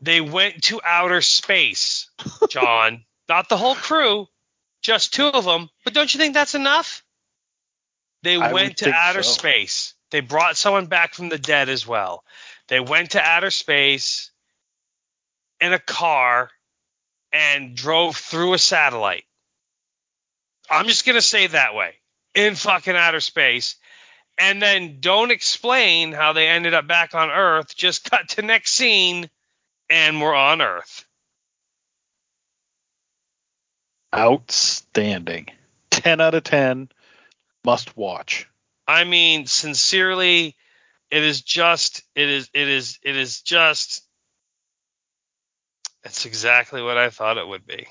they went to outer space, John. Not the whole crew, just two of them. But don't you think that's enough? They I went to outer so. space. They brought someone back from the dead as well. They went to outer space in a car and drove through a satellite. I'm just going to say that way. In fucking outer space. And then don't explain how they ended up back on Earth. Just cut to next scene and we're on Earth. Outstanding. Ten out of ten. Must watch. I mean, sincerely, it is just, it is, it is, it is just, it's exactly what I thought it would be.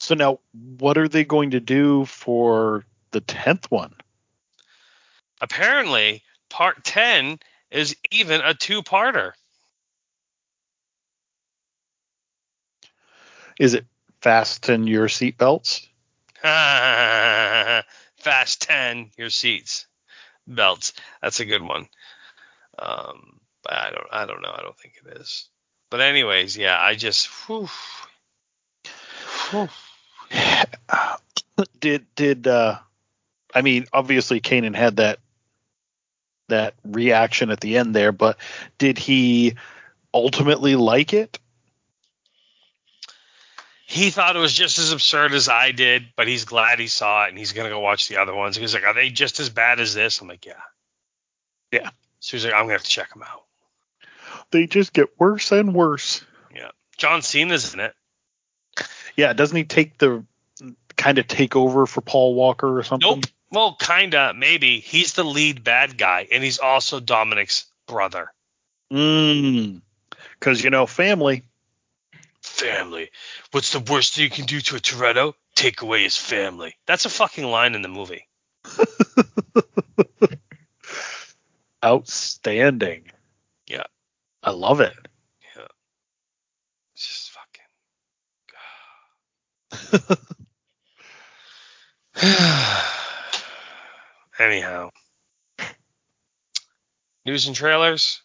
So now, what are they going to do for the tenth one? Apparently, part 10 is even a two parter. Is it fasten your seatbelts? Fast 10, your seats, belts. That's a good one. Um, but I don't, I don't know. I don't think it is. But anyways, yeah, I just, whew, whew. did did uh I mean obviously Kanan had that that reaction at the end there, but did he ultimately like it? He thought it was just as absurd as I did, but he's glad he saw it and he's gonna go watch the other ones. He's like, "Are they just as bad as this?" I'm like, "Yeah, Yeah. So he's like, "I'm gonna have to check them out." They just get worse and worse. Yeah, John Cena's in it. Yeah, doesn't he take the kind of take over for Paul Walker or something? Nope. Well, kinda, maybe. He's the lead bad guy, and he's also Dominic's brother. Mm. Cuz you know, family. Family. What's the worst thing you can do to a Toretto? Take away his family. That's a fucking line in the movie. Outstanding. Yeah. I love it. It's just fucking. Anyhow. News and trailers.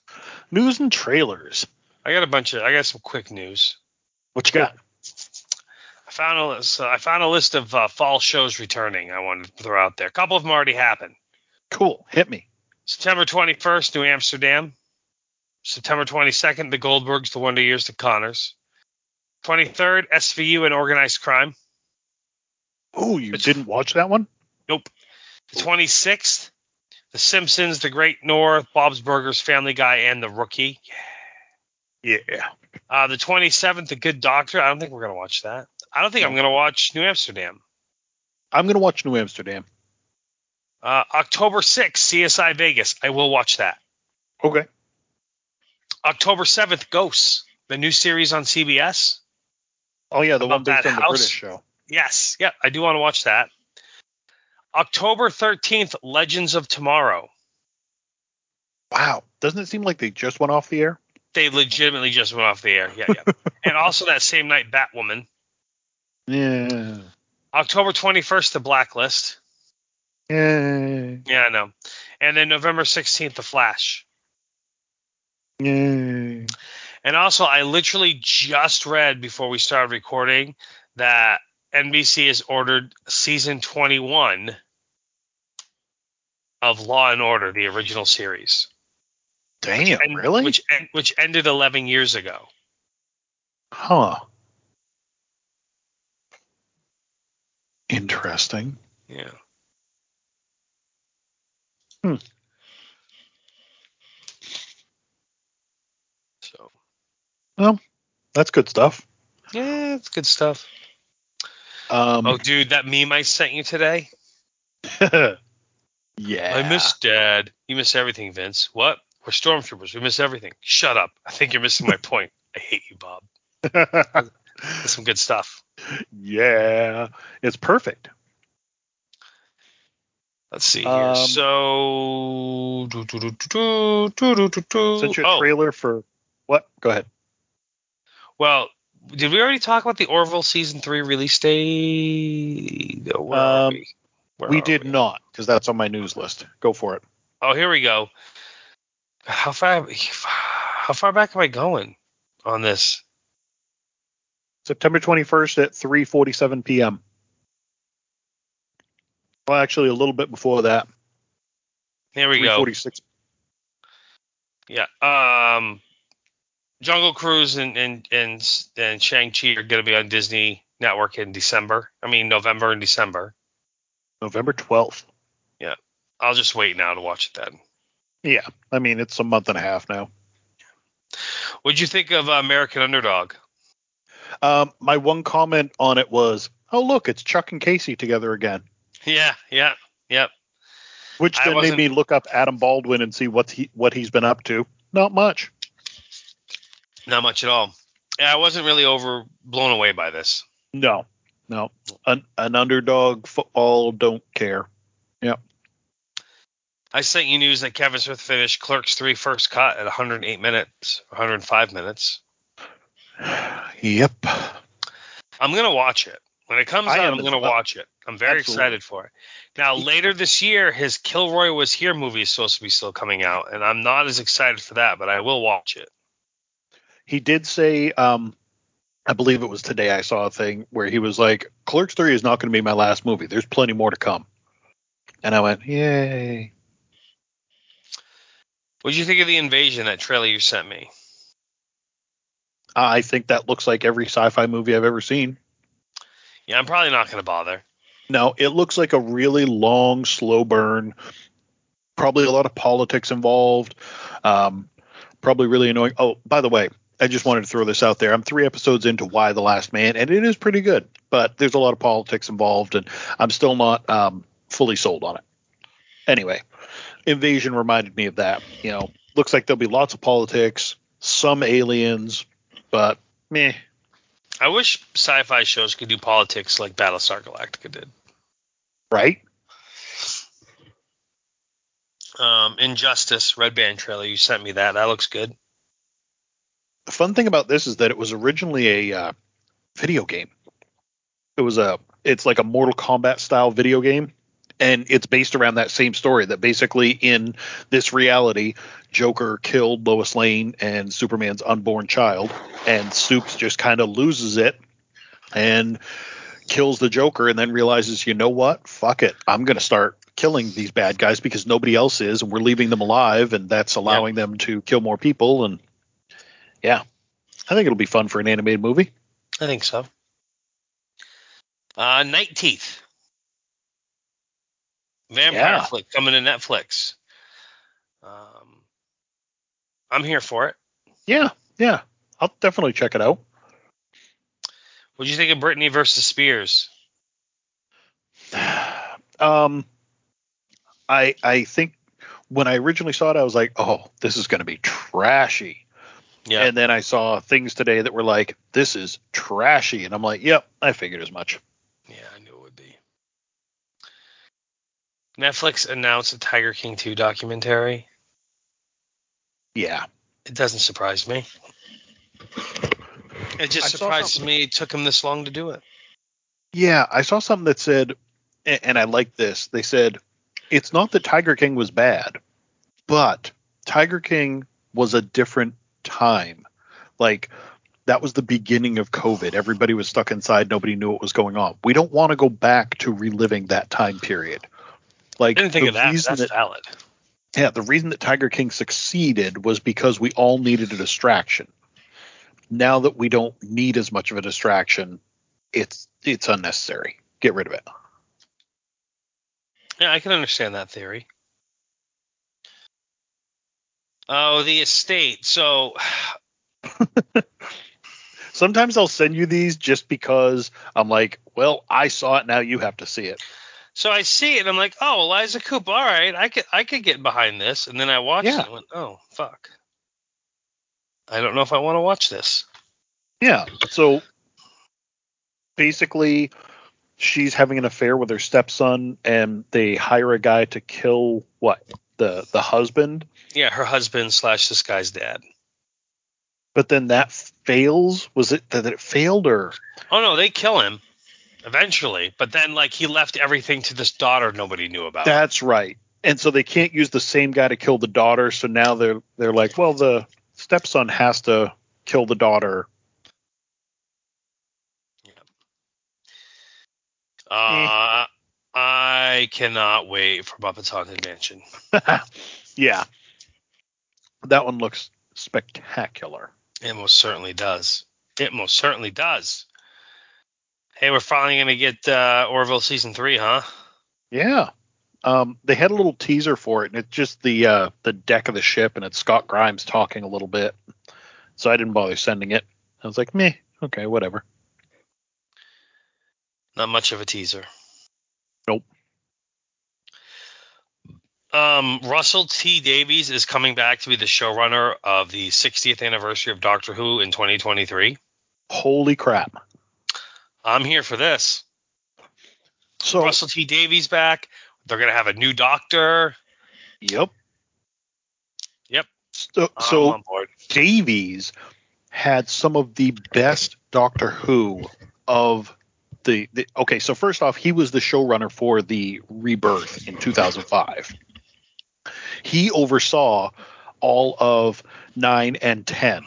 News and trailers. I got a bunch of. I got some quick news. What you got? I found a list. I found a list of uh, fall shows returning. I wanted to throw out there. A couple of them already happened. Cool. Hit me. September 21st, New Amsterdam. September 22nd, The Goldbergs, The Wonder Years, The Conners. 23rd, SVU and Organized Crime. Oh, you It's- didn't watch that one? Nope. The 26th, The Simpsons, The Great North, Bob's Burgers, Family Guy, and The Rookie. Yeah. Yeah. Uh, the 27th, The Good Doctor. I don't think we're going to watch that. I don't think I'm going to watch New Amsterdam. I'm gonna watch New Amsterdam. Uh, October 6th, CSI Vegas. I will watch that. Okay. October 7th, Ghosts, the new series on CBS. Oh yeah, the one based on the house? British show. Yes, yeah, I do want to watch that. October 13th, Legends of Tomorrow. Wow. Doesn't it seem like they just went off the air? They legitimately just went off the air. Yeah, yeah. and also that same night, Batwoman. Yeah. October 21st, The Blacklist. Yeah. Yeah, I know. And then November 16th, The Flash. Yeah. And also, I literally just read before we started recording that NBC has ordered season 21 of Law and Order, the original series. Damn, And- really? Which which ended 11 years ago. huh. Interesting. Yeah. Hmm. So Well, That's good stuff. yeah, it's good stuff. Um, Oh, dude, that meme I sent you today. yeah. I miss Dad. You miss everything, Vince. What? We're stormtroopers. We miss everything. Shut up. I think you're missing my point. I hate you, Bob. That's some good stuff. Yeah, it's perfect. Let's see here. Um, so, do, do, do, do, do, do, do, do. you a oh. trailer for what? Go ahead. Well, did we already talk about the Orville season three release date? Where um, we, Where we did we? not, because that's on my news list. Go for it. Oh, here we go. How far? How far back am I going on this? September 21st at 3:47 p.m. Well, actually, a little bit before that. Here we go. 3:46. Yeah. Um, Jungle Cruise and and and, and Shang Chi are going to be on Disney Network in December. I mean November and December. November 12th. Yeah. I'll just wait now to watch it then. Yeah, I mean it's a month and a half now. What'd you think of uh, American Underdog? Um, my one comment on it was, "Oh look, it's Chuck and Casey together again," Yeah, yeah, yep. which then made me look up Adam Baldwin and see what he what he's been up to. Not much. Not much at all. Yeah, I wasn't really over blown away by this. No, no. An, an underdog football don't care. I sent you news that Kevin Smith finished Clerks 3 first cut at 108 minutes, 105 minutes. Yep. I'm gonna watch it when it comes I out. I'm gonna well. watch it. I'm very Absolutely. excited for it. Now later this year, his Kilroy Was Here movie is supposed to be still coming out, and I'm not as excited for that, but I will watch it. He did say, um, I believe it was today I saw a thing where he was like, Clerks 3 is not going to be my last movie. There's plenty more to come. And I went, yay. What did you think of the invasion? That trailer you sent me. I think that looks like every sci fi movie I've ever seen. Yeah, I'm probably not gonna bother. No, it looks like a really long, slow burn. Probably a lot of politics involved. Um, probably really annoying. Oh, by the way, I just wanted to throw this out there. I'm three episodes into Y: The Last Man, and it is pretty good, but there's a lot of politics involved, and I'm still not um, fully sold on it. Anyway, Invasion reminded me of that. You know, looks like there'll be lots of politics, some aliens, but meh. I wish sci-fi shows could do politics like Battlestar Galactica did. Right? Um, Injustice, Red Band trailer. You sent me that. That looks good. the fun thing about this is that it was originally a uh, video game. It was a it's like a Mortal Kombat style video game and it's based around that same story that basically in this reality Joker killed Lois Lane and Superman's unborn child and Supes just kind of loses it and kills the Joker and then realizes, you know what? Fuck it. I'm going to start killing these bad guys because nobody else is and we're leaving them alive and that's allowing them to kill more people and yeah. I think it'll be fun for an animated movie. I think so. Uh, Night Teeth. Vampire Yeah. flick coming to Netflix. Um, I'm here for it. Yeah, yeah. I'll definitely check it out. What do you think of Britney versus Spears? Um I I think when I originally saw it I was like, "Oh, this is going to be trashy." Yeah. And then I saw things today that were like, "This is trashy." And I'm like, "Yep, I figured as much." yeah, I knew it would be. Netflix announced a Tiger King 2 documentary. Yeah. It doesn't surprise me. It just I surprises me it took them this long to do it. Yeah, I saw something that said, and I like this. They said it's not that Tiger King was bad, but Tiger King was a different time. Like that was the beginning of COVID. Everybody was stuck inside. Nobody knew what was going on. We don't want to go back to reliving that time period. Like I didn't think of that. That's valid. yeah, the reason that Tiger King succeeded was because we all needed a distraction. Now that we don't need as much of a distraction, it's it's unnecessary. Get rid of it. Yeah, I can understand that theory. Oh, the estate. So, Sometimes I'll send you these just because I'm like, well, I saw it, now you have to see it. So I see it, and I'm like, oh, Eliza Coupe. All right, I could, I could get behind this. And then I watched Yeah. it, and went, oh, fuck. I don't know if I want to watch this. Yeah. So basically she's having an affair with her stepson and they hire a guy to kill what the the husband Yeah, her husband slash this guy's dad. but then that fails was it that it failed or Oh no, they kill him eventually, but then like he left everything to this daughter nobody knew about. that's right and so they can't use the same guy to kill the daughter so now they're they're like well the stepson has to kill the daughter Uh, I cannot wait for Muppets Haunted Mansion. yeah that one looks spectacular It most certainly does. It most certainly does. Hey, we're finally gonna get uh, Orville season three, huh? Yeah. Um, they had a little teaser for it, and it's just the uh, the deck of the ship, and it's Scott Grimes talking a little bit. So I didn't bother sending it. I was like, meh, okay, whatever. Not much of a teaser. Nope. Um, Russell T Davies is coming back to be the showrunner of the 60th anniversary of Doctor Who in 2023. Holy crap! I'm here for this. So, Russell T Davies back. They're gonna have a new Doctor. yep. Yep. So, so. Davies had some of the best Doctor Who of the, the. Okay, so first off, he was the showrunner for the Rebirth in 2005. He oversaw all of nine and ten.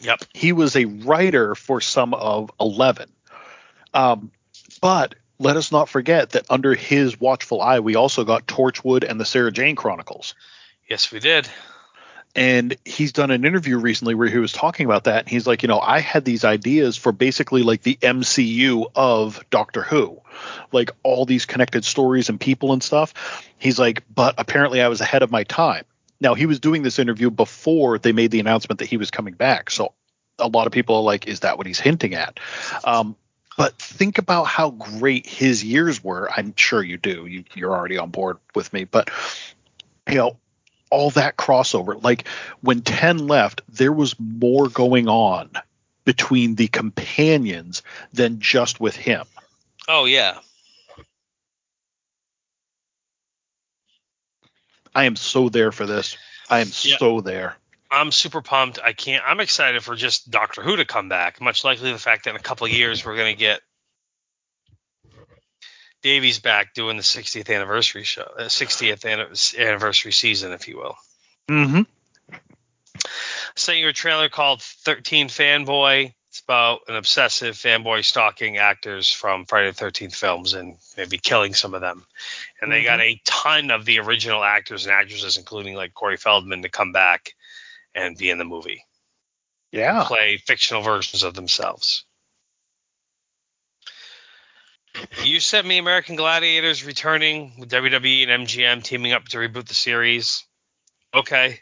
Yep. he was a writer for some of 11 um, but let us not forget that under his watchful eye we also got torchwood and the sarah jane chronicles. Yes, we did. and he's done an interview recently where he was talking about that. And he's like you know i had these ideas for basically like the mcu of doctor who like all these connected stories and people and stuff. He's like but apparently i was ahead of my time. Now he was doing this interview before they made the announcement that he was coming back. So a lot of people are like is that what he's hinting at? Um, but think about how great his years were i'm sure you do you, you're already on board with me but you know all that crossover. Like when 10 left, there was more going on between the companions than just with him. Oh yeah. I am so there for this. I am Yeah. so there. I'm super pumped. I can't. I'm excited for just Doctor Who to come back. Much likely the fact that in a couple of years we're gonna get Davies back doing the 60th anniversary show, uh, 60th anniversary season, if you will. Mm-hmm. Sent you a trailer called 13 Fanboy. It's about an obsessive fanboy stalking actors from Friday the 13th films and maybe killing some of them. And they got a ton of the original actors and actresses, including like Corey Feldman, to come back and be in the movie. Yeah. play fictional versions of themselves. You sent me American Gladiators returning with WWE and MGM teaming up to reboot the series. Okay.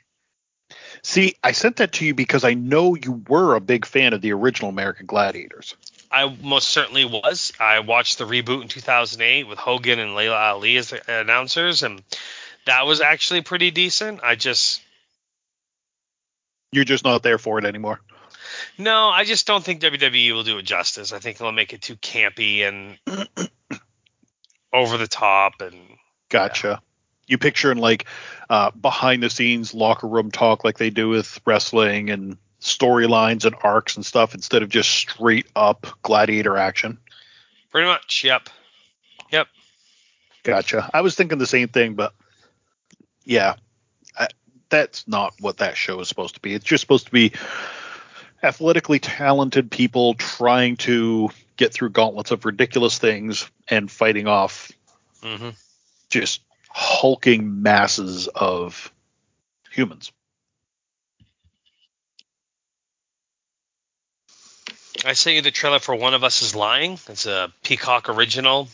See, I sent that to you because I know you were a big fan of the original American Gladiators. I most certainly was. I watched the reboot in 2008 with Hogan and Laila Ali as the announcers, and that was actually pretty decent. I just, You're just not there for it anymore. no, I just don't think WWE will do it justice. I think they'll make it too campy and over the top and Gotcha. You picturing like uh, behind the scenes locker room talk like they do with wrestling and storylines and arcs and stuff instead of just straight up gladiator action. pretty much, yep. Yep. Gotcha. I was thinking the same thing, but yeah, that's not what that show is supposed to be. It's just supposed to be athletically talented people trying to get through gauntlets of ridiculous things and fighting off hmm just hulking masses of humans. I sent you the trailer for One of Us is Lying. It's a Peacock original.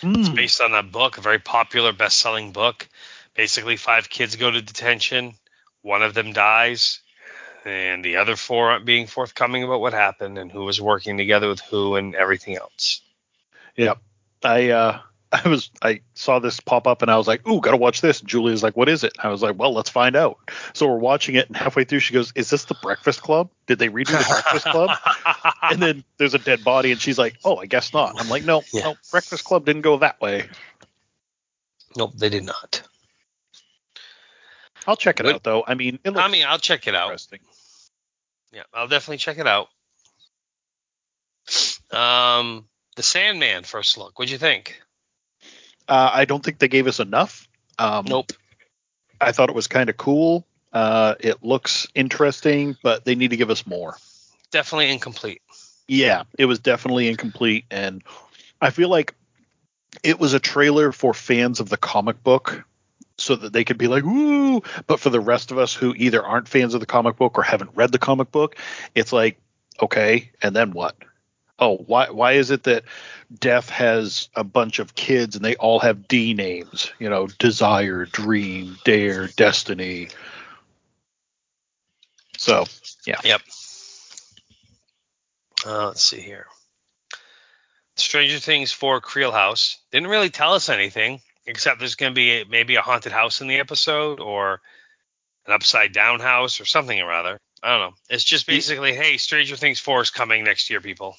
Hmm. It's based on a book, a very popular best-selling book. Basically, five kids go to detention. One of them dies, and the other four aren't being forthcoming about what happened and who was working together with who and everything else. Yeah, I uh I was I saw this pop up and I was like, "Ooh, gotta watch this." And Julia's like, "What is it?" I was like, "Well, let's find out." So we're watching it, and halfway through, she goes, "Is this the Breakfast Club? Did they redo the Breakfast Club?" and then there's a dead body, and she's like, "Oh, I guess not." I'm like, "No, Yeah. no, Breakfast Club didn't go that way." Nope, they did not. I'll check it out though. I mean, it looks I mean, I'll check it out. interesting. Yeah, I'll definitely check it out. Um, the Sandman first look. What'd you think? Uh, I don't think they gave us enough. Um, Nope. I thought it was kind of cool. Uh, it looks interesting, but they need to give us more. Definitely incomplete. Yeah, it was definitely incomplete, and I feel like it was a trailer for fans of the comic book, so that they could be like, "Woo!" But for the rest of us who either aren't fans of the comic book or haven't read the comic book, it's like, okay, and then what? Oh, why why is it that Death has a bunch of kids and they all have D names? You know, Desire, Dream, Dare, Destiny. So yeah. Yep. Uh, let's see here. Stranger Things for Creel House didn't really tell us anything except there's going to be a, maybe a haunted house in the episode or an upside down house or something or other. I don't know. It's just basically, hey, Stranger Things 4 is coming next year, people.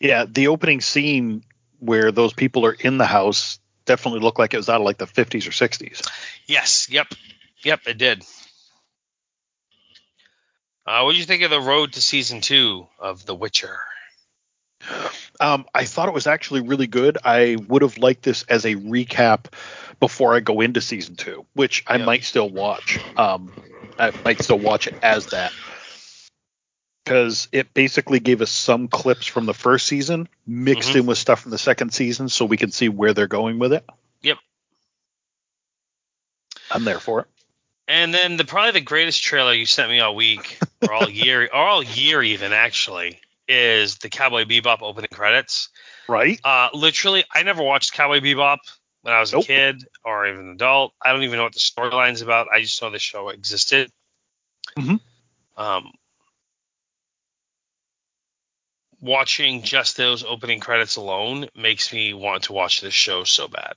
Yeah, the opening scene where those people are in the house definitely looked like it was out of like the 50s or 60s. Yes. Yep. Yep. It did. Uh, what do you think of the road to season two of The Witcher? Um, I thought it was actually really good. I would have liked this as a recap before I go into season two, which I Yeah. might still watch. Um, I might still watch it as that because it basically gave us some clips from the first season mixed Mhm. in with stuff from the second season, so we can see where they're going with it. Yep. I'm there for it. And then the probably the greatest trailer you sent me all week or all year or all year even actually is the Cowboy Bebop opening credits. Right? Uh, literally, I never watched Cowboy Bebop when I was Nope. a kid or even an adult. I don't even know what the storyline's about. I just know the show existed. Mhm. Um, watching just those opening credits alone makes me want to watch this show so bad.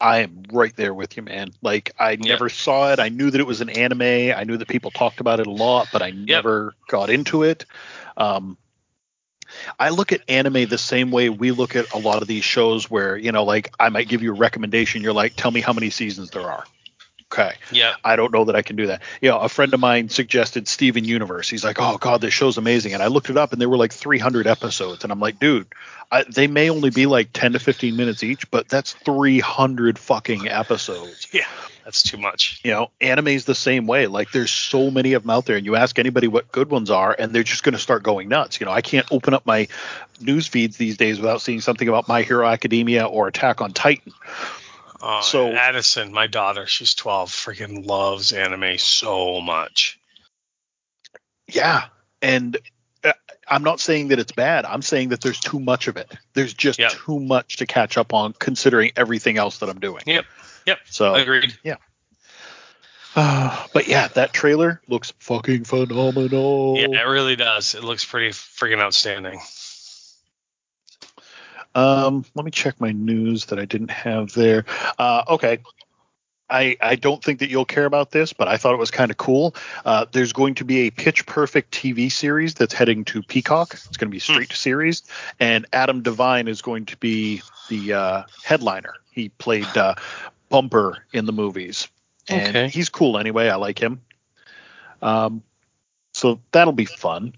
I am right there with you, man. Like I never saw it. I knew that it was an anime. I knew that people talked about it a lot, but I never got into it. Um, I look at anime the same way we look at a lot of these shows where, you know, like I might give you a recommendation. You're like, tell me how many seasons there are. Okay. Yeah. I don't know that I can do that. You know, a friend of mine suggested Steven Universe. He's like, "Oh God, this show's amazing," and I looked it up, and there were like 300 episodes, and I'm like, "Dude, I, they may only be like 10 to 15 minutes each, but that's 300 fucking episodes." Yeah. That's too much. You know, anime's the same way. Like, there's so many of them out there, and you ask anybody what good ones are, and they're just going to start going nuts. You know, I can't open up my news feeds these days without seeing something about My Hero Academia or Attack on Titan. Uh, So- Addison, my daughter, she's 12, freaking loves anime so much. Yeah, and uh, I'm not saying that it's bad. I'm saying that there's too much of it. There's just Yep. too much to catch up on, considering everything else that I'm doing. Yep. Yep. So, Agreed. Yeah. Uh, but yeah, that trailer looks fucking phenomenal. Yeah, it really does. It looks pretty freaking outstanding. Um, let me check my news that I didn't have there. Uh, okay. I, I don't think that you'll care about this, but I thought it was kind of cool. Uh, there's going to be a Pitch Perfect TV series that's heading to Peacock. It's going to be a straight to series, and Adam Devine is going to be the uh, headliner. He played uh, Bumper in the movies, and Okay. he's cool anyway. I like him. Um, so that'll be fun.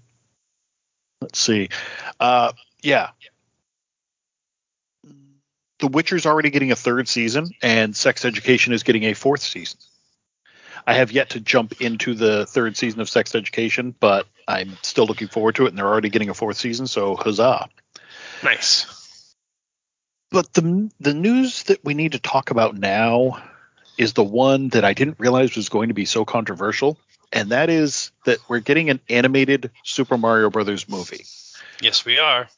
Let's see. Uh, yeah, the Witcher's already getting a third season, and Sex Education is getting a fourth season. I have yet to jump into the third season of Sex Education, but I'm still looking forward to it, and they're already getting a fourth season, so huzzah! Nice. But the the news that we need to talk about now is the one that I didn't realize was going to be so controversial, and that is that we're getting an animated Super Mario Brothers movie. Yes, we are.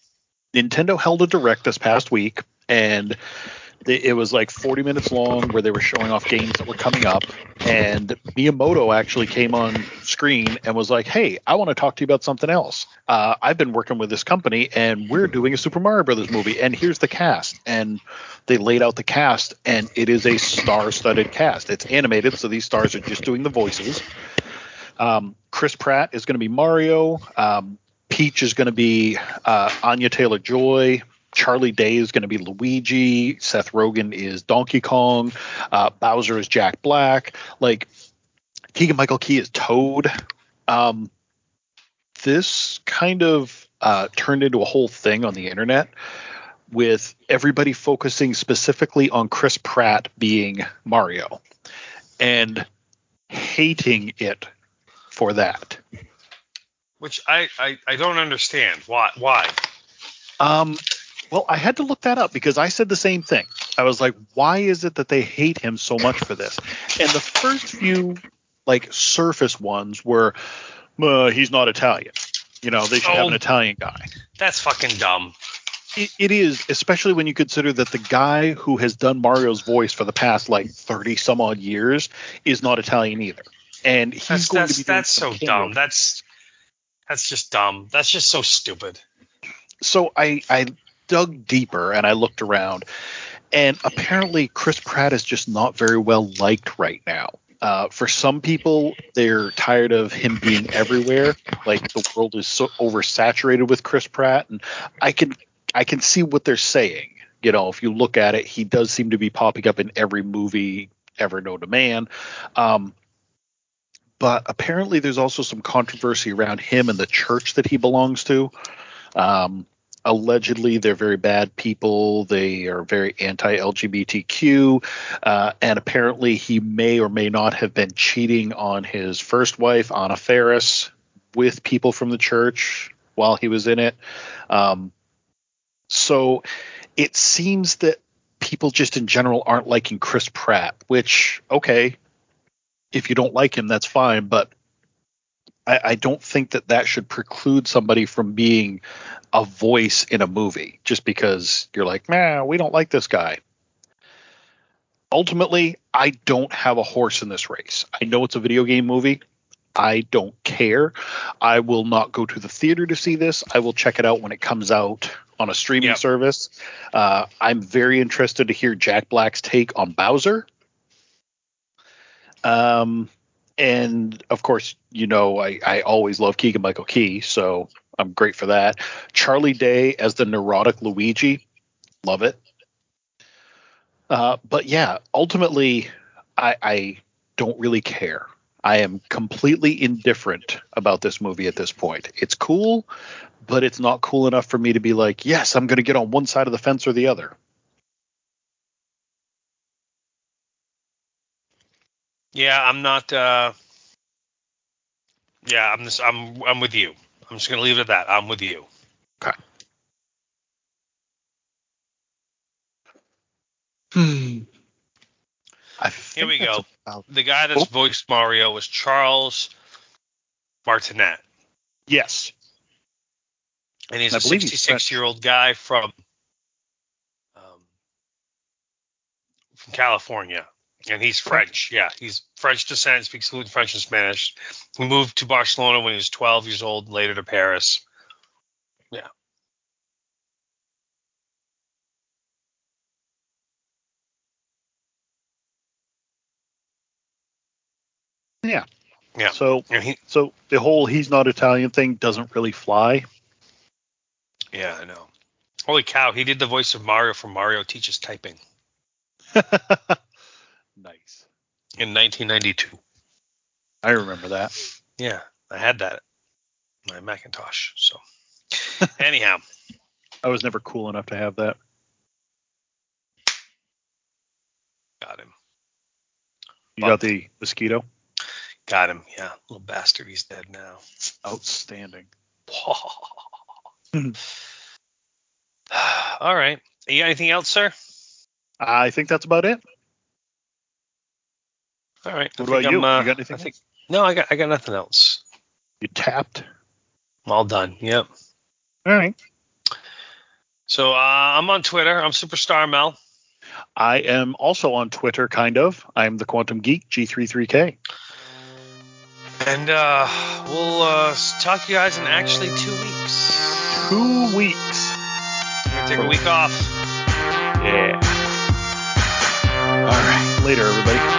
Nintendo held a direct this past week, and it was like 40 minutes long where they were showing off games that were coming up. and Miyamoto actually came on screen and was like, "Hey, I want to talk to you about something else. Uh, I've been working with this company, and we're doing a Super Mario Brothers movie, and here's the cast." And they laid out the cast, and it is a star-studded cast. It's animated, so these stars are just doing the voices. Um, Chris Pratt is going to be Mario. Um, Peach is going to be uh, Anya Taylor Joy. Charlie Day is going to be Luigi. Seth Rogen is Donkey Kong. Uh, Bowser is Jack Black. Like Keegan Michael Key is Toad. Um, this kind of uh, turned into a whole thing on the internet with everybody focusing specifically on Chris Pratt being Mario and hating it for that. Which I, I, I don't understand. Why? Why? Um, well, I had to look that up because I said the same thing. I was like, why is it that they hate him so much for this? And the first few like surface ones were, uh, he's not Italian. You know, they should have an Oh. Italian guy. That's fucking dumb. It, it is, especially when you consider that the guy who has done Mario's voice for the past like thirty some odd years is not Italian either, and he's That's going that's, to be that's so dumb. That's that's just dumb. That's just so stupid. so I I dug deeper and I looked around, and apparently Chris Pratt is just not very well liked right now. Uh, for some people, they're tired of him being everywhere. Like the world is so oversaturated with Chris Pratt, and I can I can see what they're saying. You know, if you look at it, he does seem to be popping up in every movie ever known to man. Um, but apparently, there's also some controversy around him and the church that he belongs to. Um, allegedly they're very bad people. They are very anti-lgbtq uh, and apparently he may or may not have been cheating on his first wife anna Faris, with people from the church while he was in it. Um, so it seems that people just in general aren't liking chris pratt which okay if you don't like him that's fine but I, I don't think that that should preclude somebody from being a voice in a movie just because you're like, man, we don't like this guy. Ultimately, I don't have a horse in this race. I know it's a video game movie. I don't care. I will not go to the theater to see this. I will check it out when it comes out on a streaming Yep. service. Uh, I'm very interested to hear Jack Black's take on Bowser. Um, and of course, you know, I, I always love Keegan Michael Key, so I'm great for that. Charlie Day as the neurotic Luigi, love it. Uh, but yeah, ultimately, I, I don't really care. I am completely indifferent about this movie at this point. It's cool, but it's not cool enough for me to be like, yes, I'm going to get on one side of the fence or the other. Yeah, I'm not. uh Yeah, I'm just. I'm. I'm with you. I'm just gonna leave it at that. I'm with you. Okay. Hmm. Here we go. about- The guy that's Oh. voiced Mario was Charles Martinet, yes. and he's I a 66 year old guy from um, from California, and he's French. Yeah, he's French descent, speaks fluent French and Spanish. He moved to Barcelona when he was 12 years old, later to Paris. Yeah. Yeah. Yeah. So And he, so the whole he's not Italian thing doesn't really fly. yeah, I know. Holy cow, he did the voice of Mario from Mario Teaches Typing nice. in 1992. I remember that. Yeah, I had that my Macintosh. So, anyhow, I was never cool enough to have that. got him. You got the mosquito? Got him. Yeah, little bastard. He's dead now. Outstanding. All right. You got anything else, sir? I think that's about it. All right. What about you? Uh, You got anything I think no. I got. I got nothing else. You tapped. I'm all done. Yep. All right. So uh, I'm on Twitter. I'm Superstar Mel. I am also on Twitter, kind of. I'm the Quantum Geek G33K. And uh, we'll uh, talk to you guys in actually two weeks. Two weeks. I'm gonna take a week off. Yeah. All right. Later, everybody.